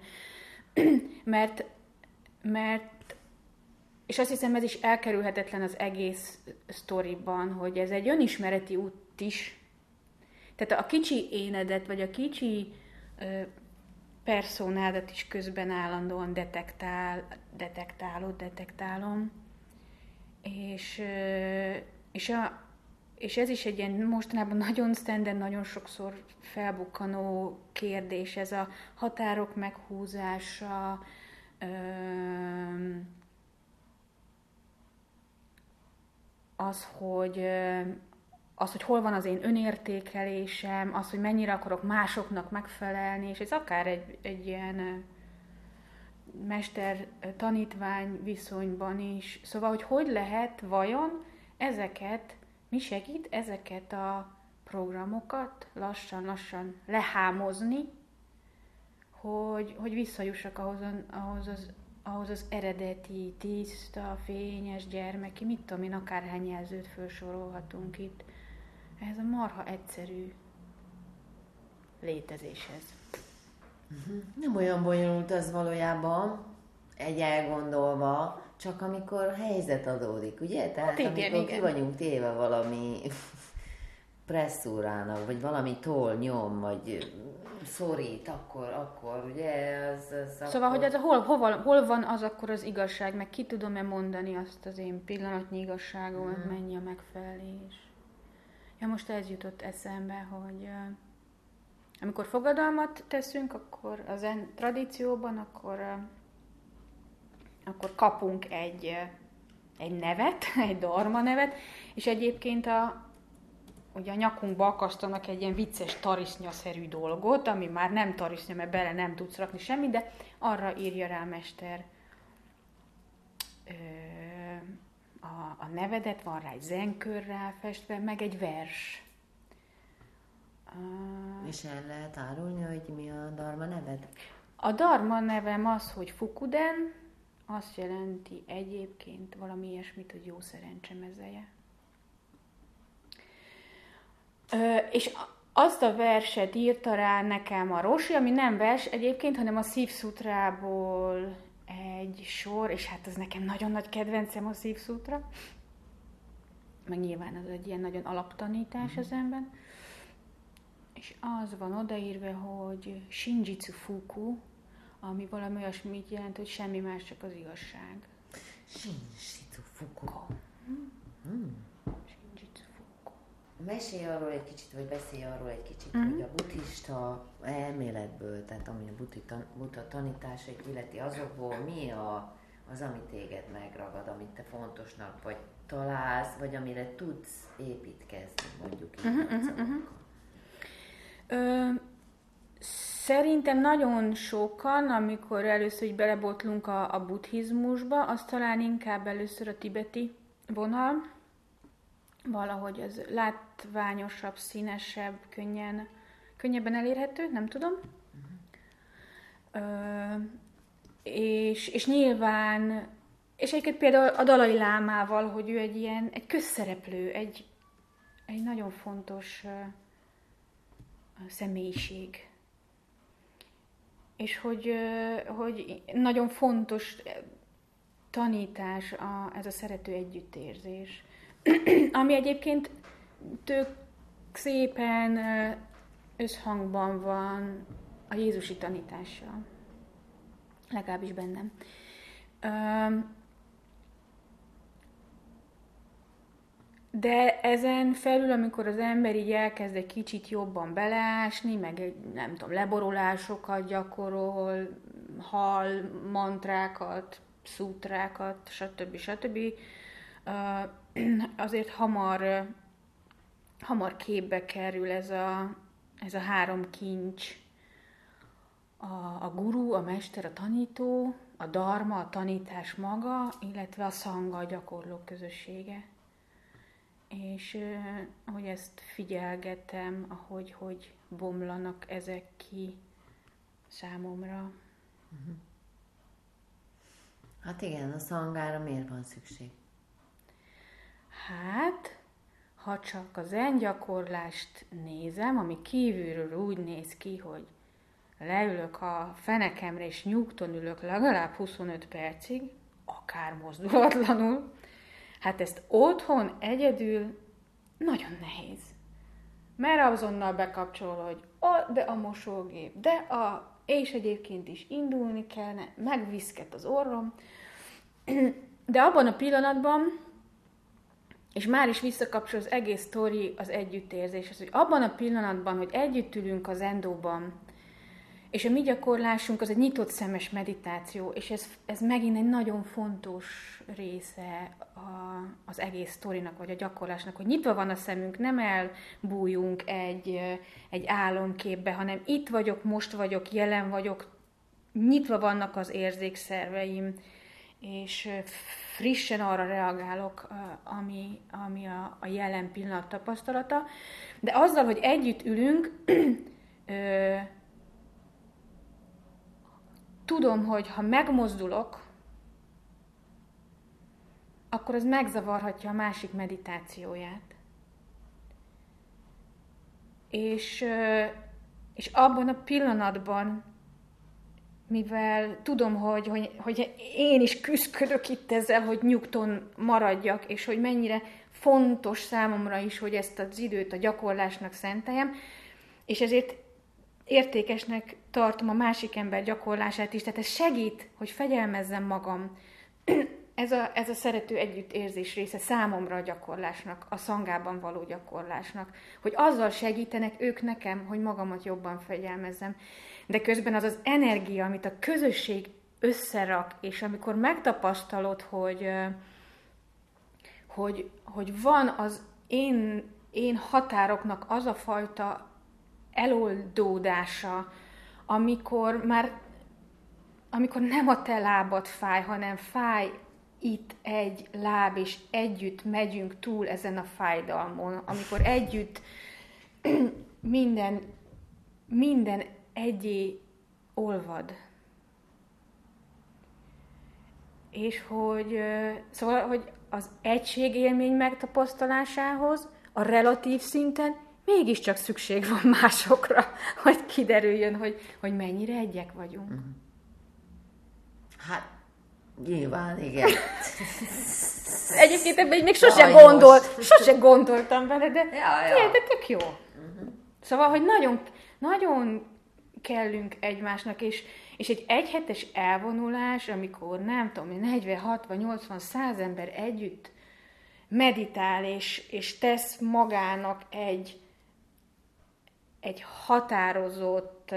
(clears throat) mert, mert, és azt hiszem ez is elkerülhetetlen az egész sztoriban, hogy ez egy önismereti út is. Tehát a kicsi énedet, vagy a kicsi ö, personádat is közben állandóan detektál, detektálod, detektálom. És, ö, és, a, és ez is egy ilyen mostanában nagyon standard, nagyon sokszor felbukkanó kérdés, ez a határok meghúzása, az, hogy az, hogy hol van az én önértékelésem, az, hogy mennyire akarok másoknak megfelelni, és ez akár egy, egy ilyen mester-tanítvány viszonyban is. Szóval, hogy hogy lehet vajon ezeket, mi segít ezeket a programokat lassan-lassan lehámozni, hogy, hogy visszajussak ahhoz, a- ahhoz, az, ahhoz az eredeti, tiszta, fényes gyermeki, mit tudom én, akárhány jelzőt felsorolhatunk itt. Ez a marha egyszerű létezéshez. Nem olyan bonyolult az valójában, egy elgondolva, csak amikor helyzet adódik, ugye? Tehát Hát igen, amikor igen. ki vagyunk téve valami presszúrának, vagy valami toll, nyom, vagy szorít, akkor, akkor, ugye, az, az Szóval, akkor... hogy ez a hol, hol, hol van az akkor az igazság, meg ki tudom-e mondani azt az én pillanatnyi igazságomat, Mhm. mennyi a megfelelés. Ja, most ez jutott eszembe, hogy ö, amikor fogadalmat teszünk, akkor az en tradícióban, akkor, ö, akkor kapunk egy, ö, egy nevet, (laughs) egy darma nevet, és egyébként a, ugye a nyakunkba akasztanak egy ilyen vicces tarisznyaszerű dolgot, ami már nem tarisznya, mert bele nem tudsz rakni semmit, de arra írja rá a mester ö, a, a nevedet, van rá egy zenkör ráfestve, meg egy vers. És el lehet árulni, hogy mi a darma neved? A Dharma nevem az, hogy Fukuden, azt jelenti egyébként valami ilyesmit, hogy jó szerencse mezeje. Ö, és azt a verset írta rá nekem a Rosi, ami nem vers egyébként, hanem a Szívszutrából egy sor, és hát az nekem nagyon nagy kedvencem a Szívszutra. Meg nyilván az egy ilyen nagyon alaptanítás az ember. És az van odaírva, hogy Shinjitsu Fuku, ami valami olyasmit jelent, hogy semmi más, csak az igazság. Fuku. Shinjitsu Fuku. Mesélj arról egy kicsit, vagy beszélj arról egy kicsit, Mhm. hogy a buddhista elméletből, tehát ami a buddhi tan- buddha tanításait illeti, azokból mi a, az, ami téged megragad, amit te fontosnak vagy találsz, vagy amire tudsz építkezni, mondjuk így Mhm. Ö, szerintem nagyon sokan, amikor először így belebotlunk a, a buddhizmusba, az talán inkább először a tibeti vonal, valahogy ez látványosabb, színesebb, könnyen, könnyebben elérhető, nem tudom. Ö, és, és nyilván, és egyébként például a Dalai Lámával, hogy ő egy ilyen, egy közszereplő, egy, egy nagyon fontos ö, személyiség. És hogy, ö, hogy nagyon fontos tanítás a, ez a szerető együttérzés. (clears throat) Ami egyébként tök szépen összhangban van a Jézusi tanítással. Legalábbis bennem. De ezen felül, amikor az ember így elkezd egy kicsit jobban beleásni, meg egy, nem tudom, leborolásokat gyakorol, hal, mantrákat, szútrákat, stb. stb. Azért hamar, hamar képbe kerül ez a, ez a három kincs, a, a guru, a mester, a tanító, a dharma, a tanítás maga, illetve a szanga, a gyakorló közössége. És ahogy ezt figyelgetem, ahogy hogy bomlanak ezek ki számomra. Hát igen, a szangára miért van szükség? Hát, ha csak az gyakorlást nézem, ami kívülről úgy néz ki, hogy leülök a fenekemre és nyugton ülök legalább 25 percig, akár mozdulatlanul, hát ezt otthon egyedül nagyon nehéz. Mert azonnal bekapcsol, hogy a, de a mosógép, de a, és egyébként is indulni kellene, megviszket az orrom, de abban a pillanatban, és már is visszakapcsol az egész sztori az együttérzéshez, hogy abban a pillanatban, hogy együtt ülünk az endóban, és a mi gyakorlásunk az egy nyitott szemes meditáció, és ez, ez megint egy nagyon fontos része a, az egész sztorinak, vagy a gyakorlásnak, hogy nyitva van a szemünk, nem elbújunk egy, egy álomképbe, hanem itt vagyok, most vagyok, jelen vagyok, nyitva vannak az érzékszerveim, és frissen arra reagálok, ami, ami a, a jelen pillanat tapasztalata. De azzal, hogy együtt ülünk, tudom, hogy ha megmozdulok, akkor ez megzavarhatja a másik meditációját. És, és abban a pillanatban, mivel tudom, hogy, hogy, hogy én is küzdködök itt ezzel, hogy nyugton maradjak, és hogy mennyire fontos számomra is, hogy ezt az időt a gyakorlásnak szenteljem, és ezért értékesnek tartom a másik ember gyakorlását is, tehát ez segít, hogy fegyelmezzem magam. Ez a, ez a szerető együttérzés része számomra a gyakorlásnak, a szangában való gyakorlásnak, hogy azzal segítenek ők nekem, hogy magamat jobban fegyelmezzem. De közben az az energia, amit a közösség összerak, és amikor megtapasztalod, hogy, hogy, hogy van az én, én határoknak az a fajta eloldódása, amikor már amikor nem a te lábad fáj, hanem fáj itt egy láb, és együtt megyünk túl ezen a fájdalmon, amikor együtt (clears throat) minden, minden egyé olvad. És hogy, szóval, hogy az egységélmény megtapasztalásához a relatív szinten mégiscsak szükség van másokra, (laughs) hogy kiderüljön, hogy, hogy mennyire egyek vagyunk. Mhm. Hát, nyilván, igen. (laughs) Egyébként ebben még sose, gondol, sose gondoltam vele, de, ja, ja. de tök jó. Uh-huh. Szóval, hogy nagyon, nagyon kellünk egymásnak, és, és egy egyhetes elvonulás, amikor nem tudom, 40, 60, 80, 100 ember együtt meditál, és, és tesz magának egy, egy határozott,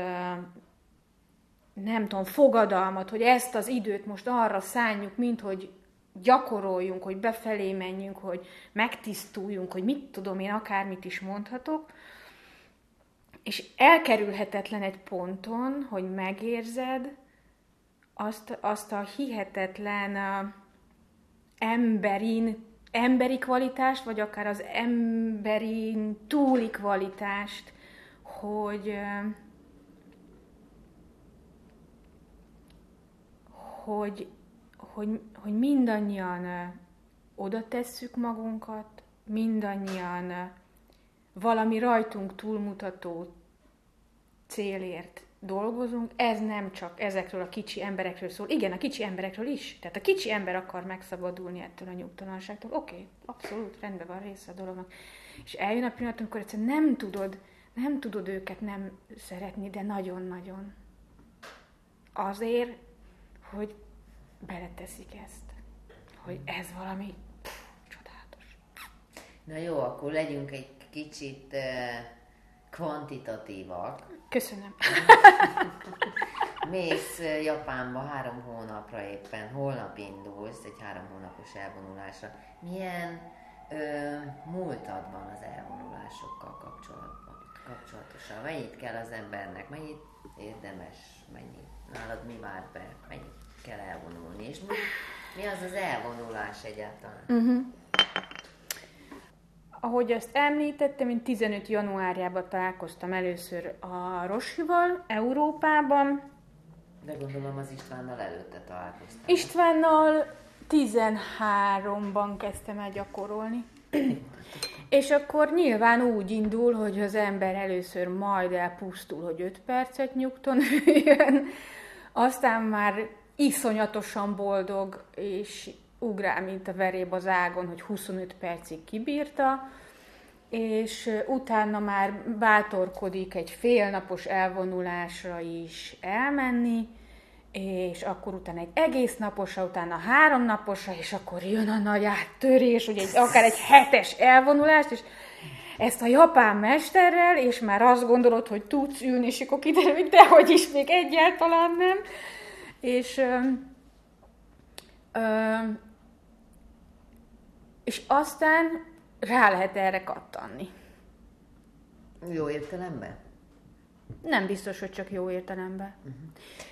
nem tudom, fogadalmat, hogy ezt az időt most arra szálljuk, mint hogy gyakoroljunk, hogy befelé menjünk, hogy megtisztuljunk, hogy mit tudom én, akármit is mondhatok, és elkerülhetetlen egy ponton, hogy megérzed azt, azt a hihetetlen uh, emberin, emberi kvalitást, vagy akár az emberin túli kvalitást, hogy hogy, hogy, hogy mindannyian oda tesszük magunkat, mindannyian valami rajtunk túlmutató célért dolgozunk, ez nem csak ezekről a kicsi emberekről szól. Igen, a kicsi emberekről is. Tehát a kicsi ember akar megszabadulni ettől a nyugtalanságtól. Oké, okay, abszolút, rendben van része a dolognak. És eljön a pillanat, amikor egyszerűen nem tudod nem tudod őket nem szeretni, de nagyon-nagyon. Azért, hogy beleteszik ezt. Hogy ez valami pff, csodálatos. Na jó, akkor legyünk egy kicsit uh, kvantitatívak. Köszönöm. Mész Japánba három hónapra éppen, holnap indulsz egy három hónapos elvonulásra. Milyen ö, múltad van az elvonulásokkal kapcsolatban? kapcsolatosan? Mennyit kell az embernek? Mennyit érdemes? Mennyit? Nálad mi vár be? Mennyit kell elvonulni? És mi, mi az az elvonulás egyáltalán? Uh-huh. Ahogy azt említettem, én 15 januárjában találkoztam először a Rosival, Európában, De gondolom az Istvánnal előtte találkoztam. Istvánnal 13-ban kezdtem el gyakorolni. És akkor nyilván úgy indul, hogy az ember először majd elpusztul, hogy 5 percet nyugton (laughs) üljön, aztán már iszonyatosan boldog, és ugrál, mint a veréb az ágon, hogy 25 percig kibírta, és utána már bátorkodik egy félnapos elvonulásra is elmenni, és akkor utána egy egész naposra, utána három naposra, és akkor jön a nagy áttörés, hogy egy, akár egy hetes elvonulást, és ezt a japán mesterrel, és már azt gondolod, hogy tudsz ülni, és akkor kiderül, hogy dehogy is még egyáltalán nem. És, ö, ö, és aztán rá lehet erre kattanni. Jó értelemben? Nem biztos, hogy csak jó értelemben.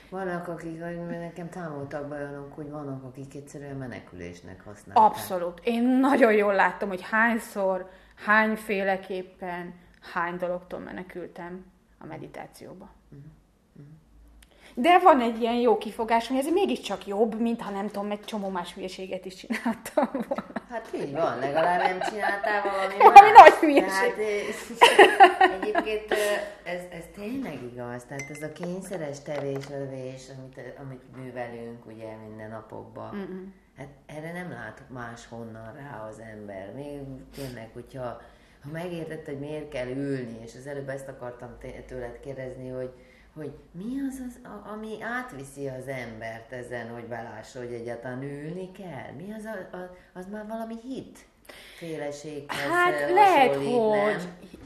Vannak, akik, nekem támoltak olyanok, hogy vannak, akik egyszerűen menekülésnek használják. Abszolút. Én nagyon jól láttam, hogy hányszor, hányféleképpen, hány dologtól menekültem a meditációba. De van egy ilyen jó kifogás, hogy ez mégiscsak jobb, mint ha nem tudom, egy csomó más hülyeséget is csináltam volna. Hát így van, legalább nem csináltál valami (laughs) Valami más. nagy hülyeség. Eh, (laughs) egyébként eh, ez, ez tényleg igaz, tehát ez a kényszeres tevéslövés, amit, amit művelünk ugye minden napokban, Mm-mm. hát erre nem lát máshonnan rá az ember. Még tényleg, hogyha ha megértett, hogy miért kell ülni, és az előbb ezt akartam tőled kérdezni, hogy, hogy mi az, az a, ami átviszi az embert ezen, hogy belássa, hogy egyáltalán ülni kell? Mi az, a, a, az már valami hit? Féleséghez Hát eh, lehet, hogy,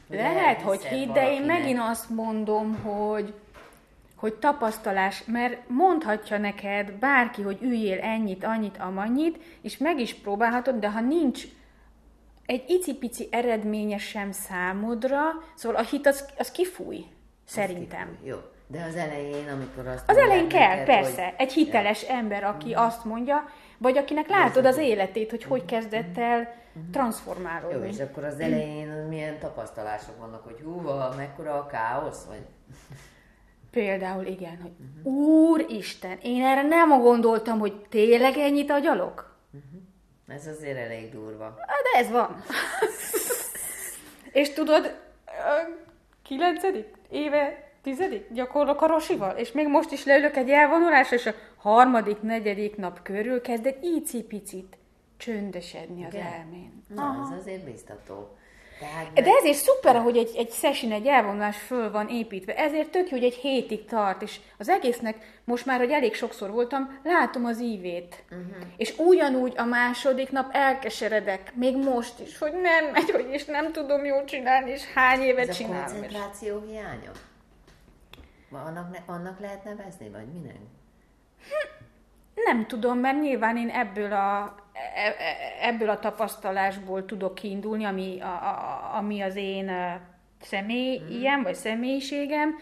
nem? lehet, hogy hit, de én megint azt mondom, hogy hogy tapasztalás, mert mondhatja neked bárki, hogy üljél ennyit, annyit, amannyit, és meg is próbálhatod, de ha nincs egy icipici eredménye sem számodra, szóval a hit az, az kifúj, szerintem. Jó, de az elején, amikor azt Az elején kell, neked, persze, hogy- egy hiteles ember, aki azt mondja, vagy akinek látod az életét, hogy hogy kezdett el Jó, transformálódni. és akkor az elején milyen tapasztalások vannak, hogy húha, mekkora a káosz, vagy... Például igen, hogy Úristen, én erre nem gondoltam, hogy tényleg ennyit agyalok? Ez azért elég durva. De ez van. (laughs) És tudod, a kilencedik éve, tizedik gyakorlok a Rosival, és még most is leülök egy elvonulásra, és a harmadik, negyedik nap körül kezd egy icipicit csöndesedni az Igen? elmén. Na, ez azért biztató. Tehát De ezért szuper, hogy egy, egy session, egy elvonulás föl van építve. Ezért tök jó, hogy egy hétig tart, és az egésznek most már, hogy elég sokszor voltam, látom az ívét. Uh-huh. És ugyanúgy a második nap elkeseredek, még most is, hogy nem megy, hogy és nem tudom jól csinálni, és hány évet ez a csinálom. és- koncentráció hiánya? Annak, ne, annak lehet nevezni, vagy minek? Nem tudom, mert nyilván én ebből a, e- e- ebből a tapasztalásból tudok kiindulni, ami, a, a, ami az én személyem, vagy személyiségem,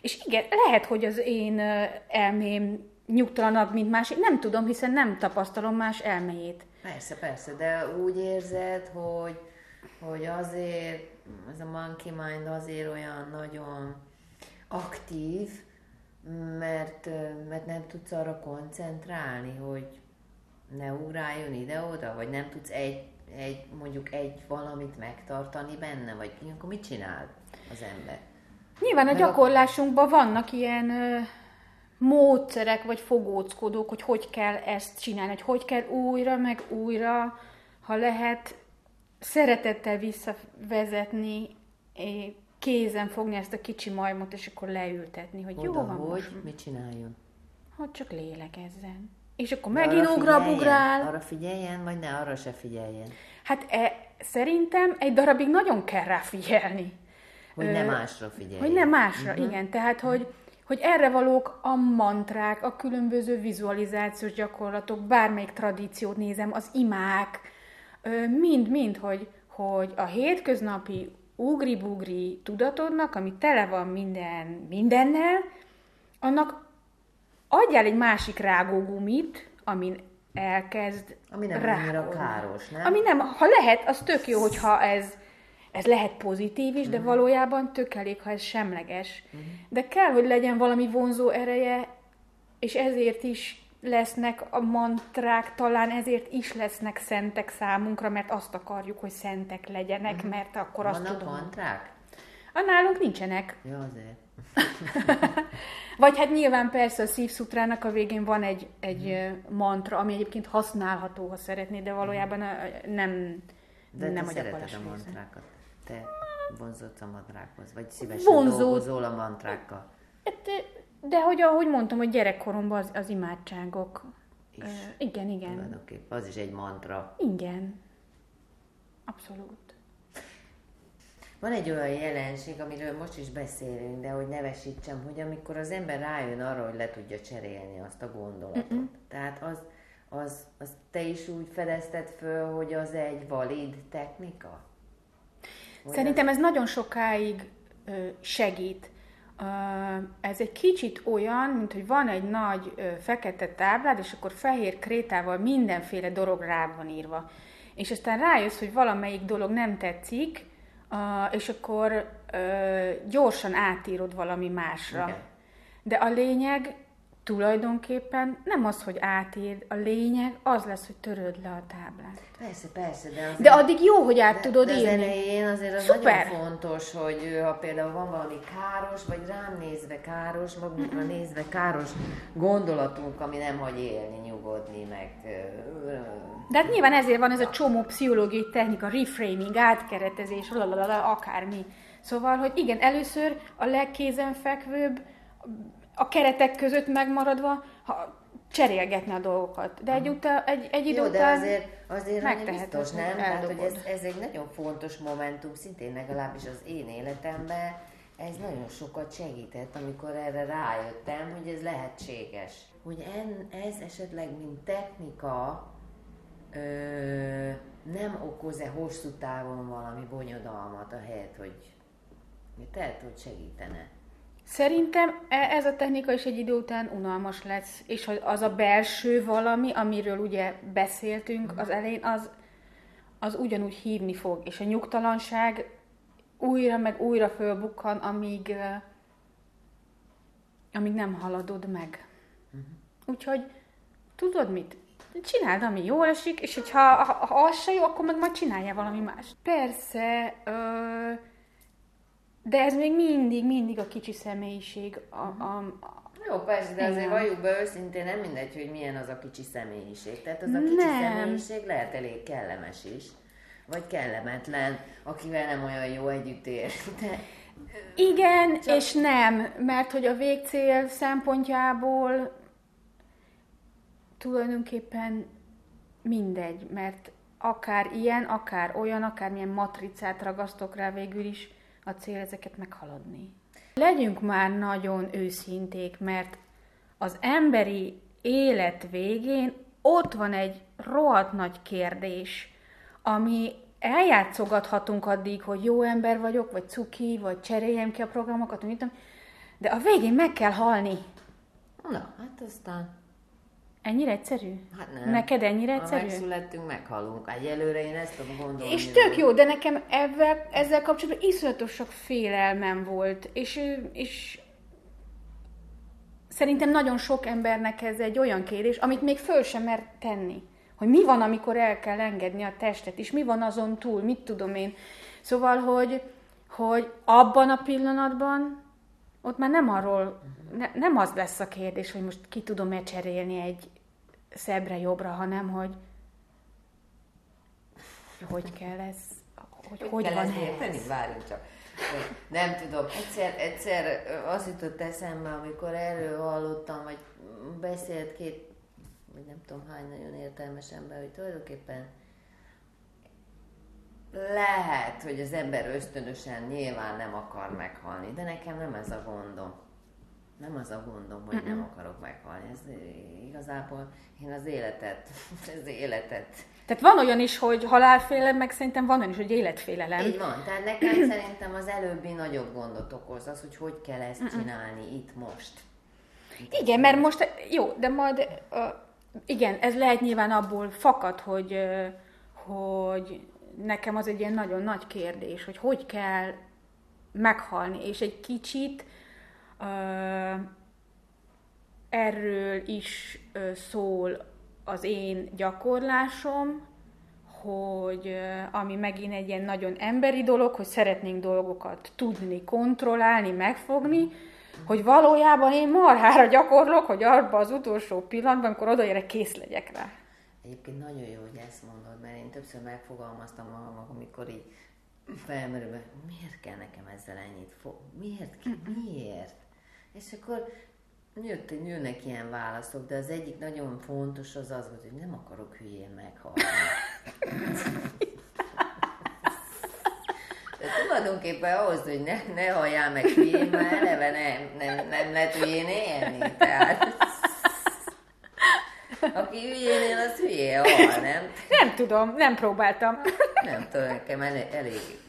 és igen, lehet, hogy az én elmém nyugtalanabb, mint más, nem tudom, hiszen nem tapasztalom más elméjét. Persze, persze, de úgy érzed, hogy, hogy azért ez a monkey mind azért olyan nagyon aktív, mert, mert nem tudsz arra koncentrálni, hogy ne ugráljon ide-oda, vagy nem tudsz egy, egy, mondjuk egy valamit megtartani benne, vagy akkor mit csinál az ember? Nyilván a Meg a- gyakorlásunkban vannak ilyen ö, módszerek, vagy fogóckodók, hogy hogy kell ezt csinálni, hogy hogy kell újra, meg újra, ha lehet, szeretettel visszavezetni, kézen fogni ezt a kicsi majmot, és akkor leültetni, hogy jó Oda, van hogy most, mit csináljon? hogy csak lélekezzen. És akkor De megint bugrál. Arra figyeljen, vagy ne, arra se figyeljen. Hát e, szerintem egy darabig nagyon kell rá figyelni. Hogy Ö, ne másra figyeljen. Hogy nem másra, uh-huh. igen. Tehát, hogy, hogy erre valók a mantrák, a különböző vizualizációs gyakorlatok, bármelyik tradíciót nézem, az imák, mind-mind, hogy, hogy a hétköznapi ugri-bugri tudatodnak, ami tele van minden, mindennel, annak adjál egy másik rágógumit, amin elkezd Ami nem annyira káros, nem? Ami nem, ha lehet, az tök jó, hogyha ez, ez lehet pozitív is, de Mhm. valójában tök elég, ha ez semleges. De kell, hogy legyen valami vonzó ereje és ezért is lesznek a mantrák, talán ezért is lesznek szentek számunkra, mert azt akarjuk, hogy szentek legyenek, Mhm. mert akkor azt Vannak tudom. mantrák? A nálunk nincsenek. Ja, azért. (laughs) Vagy hát nyilván persze a szívszutrának a végén van egy, egy ö, mantra, ami egyébként használható, ha szeretnéd, de valójában ö, nem, De nem te a szereted a mantrákat. Te vonzódsz a mantrákhoz, vagy szívesen Vonzód. dolgozol a mantrákkal. Hát, de hogy ahogy mondtam, hogy gyerekkoromban az, az imádságok. Is. Ö, igen, igen. Tulajdonképpen az is egy mantra. Igen. Abszolút. Van egy olyan jelenség, amiről most is beszélünk, de hogy nevesítsem, hogy amikor az ember rájön arra, hogy le tudja cserélni azt a gondolatot. Mm-mm. Tehát az, az, az te is úgy fedezted föl, hogy az egy valid technika? Vagy Szerintem ez nagyon sokáig ö, segít. Ez egy kicsit olyan, mint hogy van egy nagy fekete táblád, és akkor fehér krétával mindenféle dolog rá van írva. És aztán rájössz, hogy valamelyik dolog nem tetszik, és akkor gyorsan átírod valami másra. Igen. De a lényeg tulajdonképpen nem az, hogy átírd, a lényeg az lesz, hogy töröd le a táblát. Persze, persze, de az De addig jó, hogy át tudod de az írni. elején azért az Szuper. nagyon fontos, hogy ha például van valami káros, vagy rám nézve káros, magunkra nézve káros gondolatunk, ami nem hagy élni, nyugodni, meg... De hát nyilván ezért van ez a csomó pszichológiai technika, reframing, átkeretezés, lalalala, akármi. Szóval, hogy igen, először a legkézenfekvőbb, a keretek között megmaradva, ha cserélgetni a dolgokat. De egy, uta, egy, egy idő Jó, de után azért, azért biztos, nem? Tehát, hogy ez, ez egy nagyon fontos momentum, szintén legalábbis az én életemben, ez nagyon sokat segített, amikor erre rájöttem, hogy ez lehetséges. Hogy en, ez esetleg, mint technika, ö, nem okoz-e hosszú távon valami bonyodalmat, ahelyett, hogy tehát, hogy segítene. Szerintem e- ez a technika is egy idő után unalmas lesz, és az a belső valami, amiről ugye beszéltünk az elején, az, az ugyanúgy hívni fog, és a nyugtalanság újra meg újra fölbukkan, amíg, eh, amíg nem haladod meg. Úgyhogy tudod mit? Csináld, ami jól esik, és hogyha ha, ha az se jó, akkor meg majd csináljál valami más. Persze, ö, de ez még mindig, mindig a kicsi személyiség. A, a, a, Jó, persze, de azért valljuk be őszintén, nem mindegy, hogy milyen az a kicsi személyiség. Tehát az a kicsi Nem. személyiség lehet elég kellemes is, vagy kellemetlen, akivel nem olyan jó együtt ér. De igen, Csak... és nem, mert hogy a végcél szempontjából tulajdonképpen mindegy, mert akár ilyen, akár olyan, akár milyen matricát ragasztok rá végül is, a cél ezeket meghaladni. Legyünk már nagyon őszinték, mert az emberi élet végén ott van egy rohadt nagy kérdés, ami eljátszogathatunk addig, hogy jó ember vagyok, vagy cuki, vagy cseréljem ki a programokat, mit de a végén meg kell halni. na, hát aztán, Ennyire egyszerű? hát nem. Neked ennyire Ha egyszerű? megszülettünk, meghalunk. Egyelőre én ezt tudom gondolni. És tök jó, de nekem ezzel, ezzel kapcsolatban iszonyatos sok félelmem volt, és, és szerintem nagyon sok embernek ez egy olyan kérdés, amit még föl sem mer tenni. Hogy mi van, amikor el kell engedni a testet, és mi van azon túl, mit tudom én. Szóval, hogy, hogy abban a pillanatban ott már nem arról, ne, nem az lesz a kérdés, hogy most ki tudom-e cserélni egy szebbre jobbra, hanem hogy hogy kell ez, hogy hogy, hogy kell van ezt érteni? Várjunk csak. Nem tudom, egyszer, egyszer az jutott eszembe, amikor erről hallottam, vagy beszélt két, vagy nem tudom hány nagyon értelmes ember, hogy tulajdonképpen lehet, hogy az ember ösztönösen nyilván nem akar meghalni, de nekem nem ez a gondom. Nem az a gondom, hogy nem akarok meghalni. Ez igazából én az életet, (laughs) az életet Tehát van olyan is, hogy halálfélelem, meg szerintem van olyan is, hogy életfélelem. Így van, tehát nekem (clears throat) szerintem az előbbi nagyobb gondot okoz az, hogy hogy kell ezt csinálni itt most. Igen, mert most, jó, de majd, uh, igen, ez lehet nyilván abból fakad, hogy, uh, hogy nekem az egy ilyen nagyon nagy kérdés, hogy hogy kell meghalni, és egy kicsit erről is szól az én gyakorlásom, hogy ami megint egy ilyen nagyon emberi dolog, hogy szeretnénk dolgokat tudni, kontrollálni, megfogni, hogy valójában én marhára gyakorlok, hogy abban az utolsó pillanatban, amikor odaérek, kész legyek rá. Egyébként nagyon jó, hogy ezt mondod, mert én többször megfogalmaztam magamnak, amikor így felmerül, miért kell nekem ezzel ennyit fog, miért, miért? És akkor jött, jönnek ilyen válaszok, de az egyik nagyon fontos az az volt, hogy nem akarok hülyén meghalni. De tulajdonképpen ahhoz, hogy ne, ne halljál meg hülyén, már eleve nem, nem, nem lehet hülyén élni. Tehát, aki hülyén él, az hülyén hal, nem? Nem tudom, nem próbáltam. Nem tudom, nekem elég, elég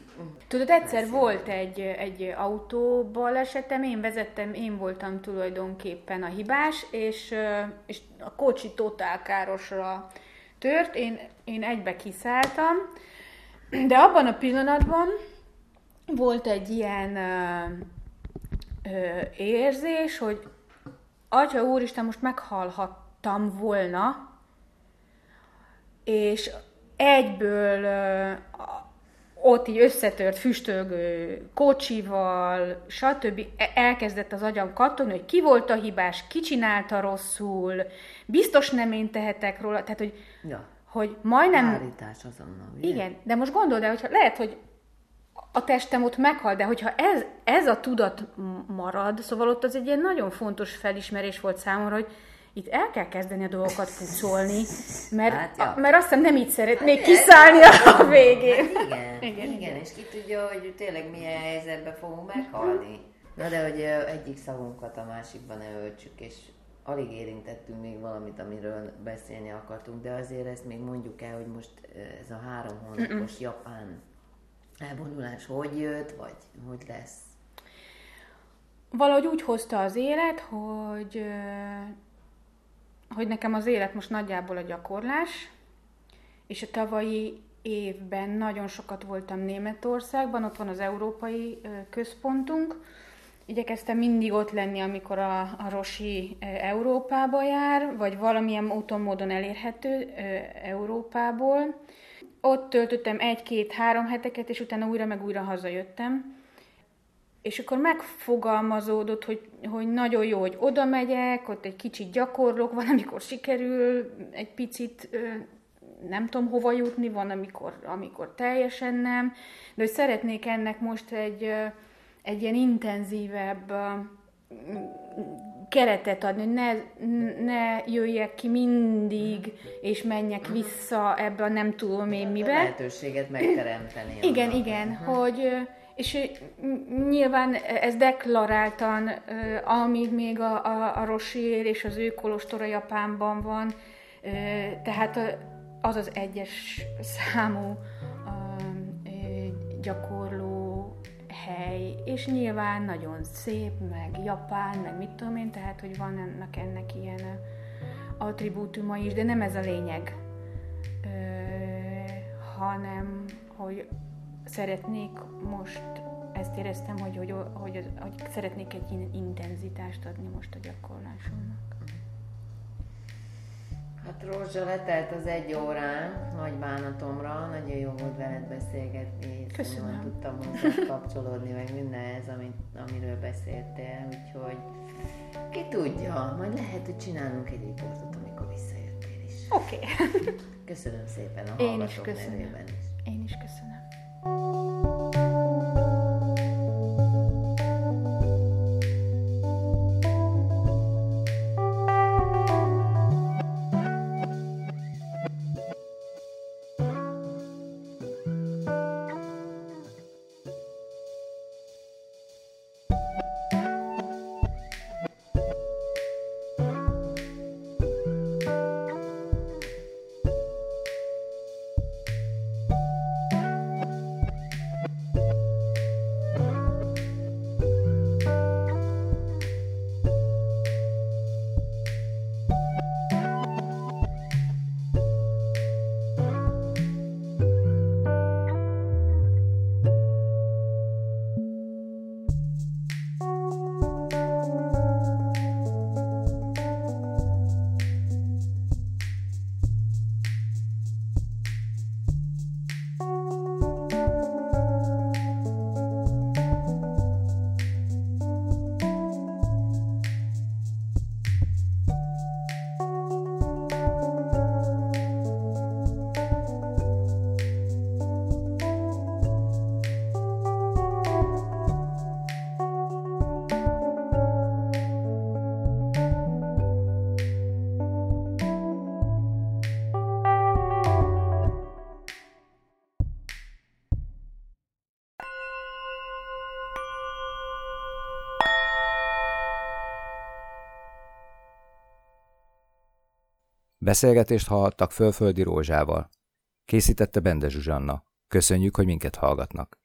Tudod, egyszer volt egy, egy autóbalesetem, én vezettem, én voltam tulajdonképpen a hibás, és, és a kocsi totálkárosra tört, én, én egybe kiszálltam, de abban a pillanatban volt egy ilyen ö, ö, érzés, hogy Atya Úristen, most meghalhattam volna, és egyből ö, ott így összetört füstölgő kocsival, stb. e- elkezdett az agyam kattogni, hogy ki volt a hibás, ki csinálta rosszul, biztos nem én tehetek róla, tehát hogy, Ja. hogy majdnem... Állítás azonnal, ugye? Igen, de most gondold el, hogyha lehet, hogy a testem ott meghal, de hogyha ez, ez a tudat marad, szóval ott az egy ilyen nagyon fontos felismerés volt számomra, hogy itt el kell kezdeni a dolgokat pucolni, mert, Hát, ja. a, mert azt hiszem nem így szeretnék kiszállni a végén. Hát igen, Igen, igen, és ki tudja, hogy tényleg milyen helyzetben fogunk meghalni. Na de hogy egyik szavunkat a másikban ne öltsük, és alig érintettünk még valamit, amiről beszélni akartunk, de azért ezt még mondjuk el, hogy most ez a három hónapos japán elvonulás hogy jött, vagy hogy lesz. Valahogy úgy hozta az élet, hogy, hogy nekem az élet most nagyjából a gyakorlás, és a tavalyi évben nagyon sokat voltam Németországban, ott van az európai központunk. Igyekeztem mindig ott lenni, amikor a, a Rosi Európába jár, vagy valamilyen úton, módon elérhető Európából. Ott töltöttem egy-két-három heteket, és utána újra meg újra hazajöttem. És akkor megfogalmazódott, hogy, hogy nagyon jó, hogy oda megyek, ott egy kicsit gyakorlok, van, amikor sikerül egy picit, nem tudom hova jutni, van, amikor, amikor teljesen nem, de hogy szeretnék ennek most egy, egy ilyen intenzívebb keretet adni, hogy ne, ne jöjjek ki mindig, és menjek vissza ebbe a nem tudom én A mibe. lehetőséget megteremteni. Igen, annak. igen, hogy ö, és nyilván ez deklaráltan, amíg még a, a, a Rosier és az ő kolostora Japánban van, tehát az az egyes számú gyakorló hely, és nyilván nagyon szép, meg japán, meg mit tudom én, tehát hogy van ennek, ennek ilyen attribútuma is, de nem ez a lényeg hanem hogy szeretnék most, ezt éreztem, hogy, hogy, hogy, hogy szeretnék egy ilyen intenzitást adni most a gyakorlásomnak. Hát Rózsa, letelt az egy órán, nagy bánatomra, nagyon jó volt veled beszélgetni, Köszönöm. jól tudtam hozzá kapcsolódni, meg mindenhez, amit, amiről beszéltél, úgyhogy ki tudja, majd lehet, hogy csinálunk egy riportot, amikor visszajöttél is. Oké, okay. Köszönöm szépen a Én is hallgatók köszönöm. nevében is. én is köszönöm. Música Beszélgetést hallhattak Fölföldi Rózsával. Készítette Bende Zsuzsanna. Köszönjük, hogy minket hallgatnak.